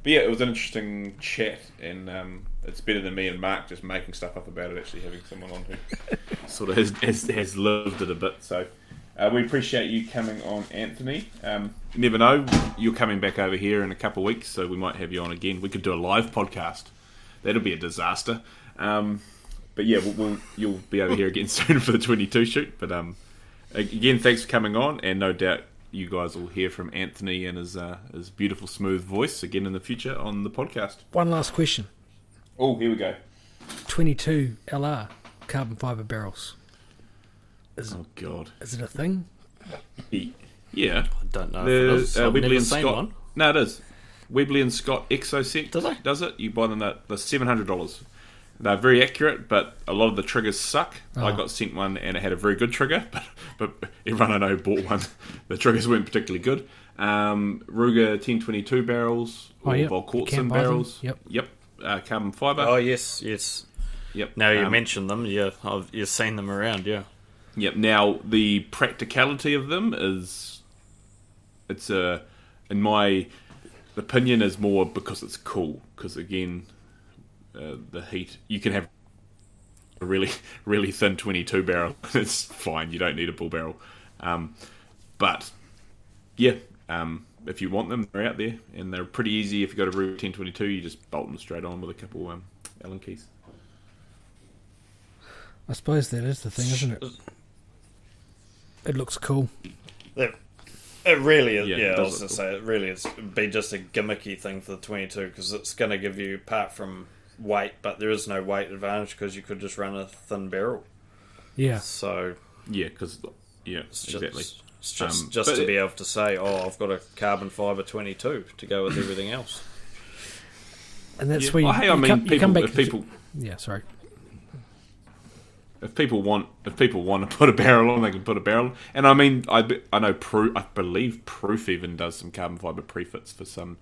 S2: but yeah, it was an interesting chat, and um, it's better than me and Mark just making stuff up about it. Actually, having someone on who sort of has, has, has lived it a bit. So uh, we appreciate you coming on, Anthony. Um, you never know, you're coming back over here in a couple of weeks, so we might have you on again. We could do a live podcast. That'll be a disaster. Um, but yeah, we'll, we'll, you'll be over here again soon for the 22 shoot. But um, again, thanks for coming on, and no doubt you guys will hear from Anthony and his uh, his beautiful, smooth voice again in the future on the podcast.
S1: One last question:
S2: Oh, here we go.
S1: 22 LR carbon fibre barrels. Is
S2: Oh God,
S1: is it a thing?
S2: Yeah.
S3: I don't know
S2: The,
S3: if
S2: uh,
S3: I've
S2: Webley
S3: never
S2: and
S3: seen
S2: Scott.
S3: one.
S2: No, it is. Webley and Scott Exosec
S3: Do they?
S2: does it. You buy them at the seven hundred dollars. They're very accurate, but a lot of the triggers suck. I
S1: Oh.
S2: got sent one and it had a very good trigger, but, but everyone I know bought one. The triggers weren't particularly good. Um, Ruger 1022 barrels
S1: Oh,
S2: or
S1: yep. You
S2: Volquartsen
S1: them.
S2: barrels.
S1: Yep.
S2: Yep. Uh, carbon fiber.
S3: Oh yes, yes.
S2: yep.
S3: Now you
S2: Um,
S3: mentioned them, yeah, I've you've seen them around, yeah.
S2: Yep. Now the practicality of them is, it's a, in my opinion, is more because it's cool. Because again, uh, the heat you can have a really really thin twenty two barrel. it's fine. You don't need a bull barrel. Um, but yeah, um, if you want them, they're out there and they're pretty easy. If you go to Ruger ten twenty two, you just bolt them straight on with a couple um, Allen keys.
S1: I suppose that is the thing, isn't it? It looks cool.
S3: It, it really is.
S2: Yeah,
S3: Yeah,
S2: it
S3: I was going
S2: look
S3: to say it really is be just a gimmicky thing for the 22 because it's going to give you apart from weight, but there is no weight advantage because you could just run a thin barrel.
S1: Yeah.
S3: So
S2: Yeah, because yeah,
S3: it's just,
S2: exactly.
S3: it's just,
S2: Um,
S3: just to
S2: it-
S3: be able to say, oh, I've got a carbon fiber 22 to go with everything else.
S1: And that's
S2: Yeah.
S1: where you,
S2: Well, hey,
S1: you
S2: I mean,
S1: come, you
S2: people,
S1: come back
S2: if
S1: to-
S2: people
S1: Yeah, sorry.
S2: if people want if people want to put a barrel on, they can put a barrel. And I mean, I, I know Proof, I believe Proof even does some carbon fiber prefits for some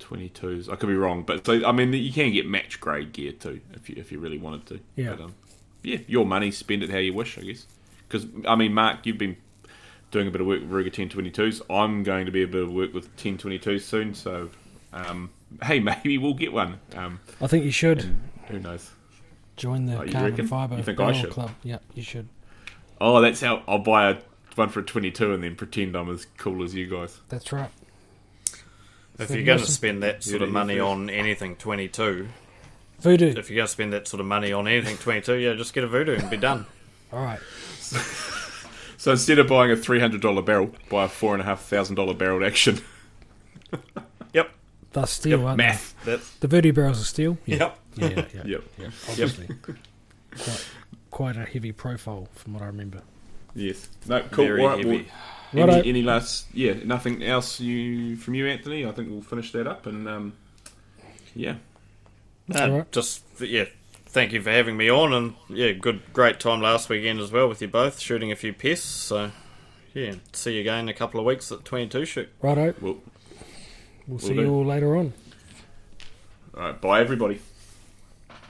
S2: 22s. I could be wrong, but so I mean, you can get match grade gear too if you if you really wanted to.
S1: Yeah.
S2: But, um, yeah, your money, spend it how you wish, I guess. Because I mean, Mark, you've been doing a bit of work with Ruger 1022s. I'm going to be a bit of work with 1022s soon, so um, hey, maybe we'll get one. Um,
S1: I think you should
S2: who knows?
S1: join the
S2: Oh,
S1: carbon fiber
S2: You think I should?
S1: club. Yeah, you should.
S2: Oh, that's how I'll buy a one for a 22 and then pretend I'm as cool as you guys.
S1: That's right.
S3: If you're going to spend that sort of money on anything 22,
S1: Vudoo.
S3: if you're going to spend that sort of money on anything 22, yeah, just get a Vudoo and be done.
S1: All right.
S2: So instead of buying a $300 barrel, buy a $4,500 barreled action.
S3: Yep,
S1: That's steel, aren't
S2: Math.
S3: that's?
S1: The Vudoo barrels are steel. Yeah.
S3: yep.
S1: Yeah, yeah, yeah.
S2: Yep.
S1: yeah obviously. quite, quite a heavy profile from what I remember.
S2: Yes. No, cool.
S3: Very
S2: All right,
S3: heavy.
S2: well,
S1: Righto.
S2: any, any last, yeah, nothing else you from you, Anthony? I think we'll finish that up and, um, yeah.
S3: No,
S1: Alright.
S3: just yeah. Thank you for having me on, and yeah, good, great time last weekend as well with you both shooting a few pests. So yeah, see you again in a couple of weeks at twenty two shoot.
S1: Righto.
S2: Well,
S1: We'll see
S2: do.
S1: you all later on.
S2: all right. Bye, everybody.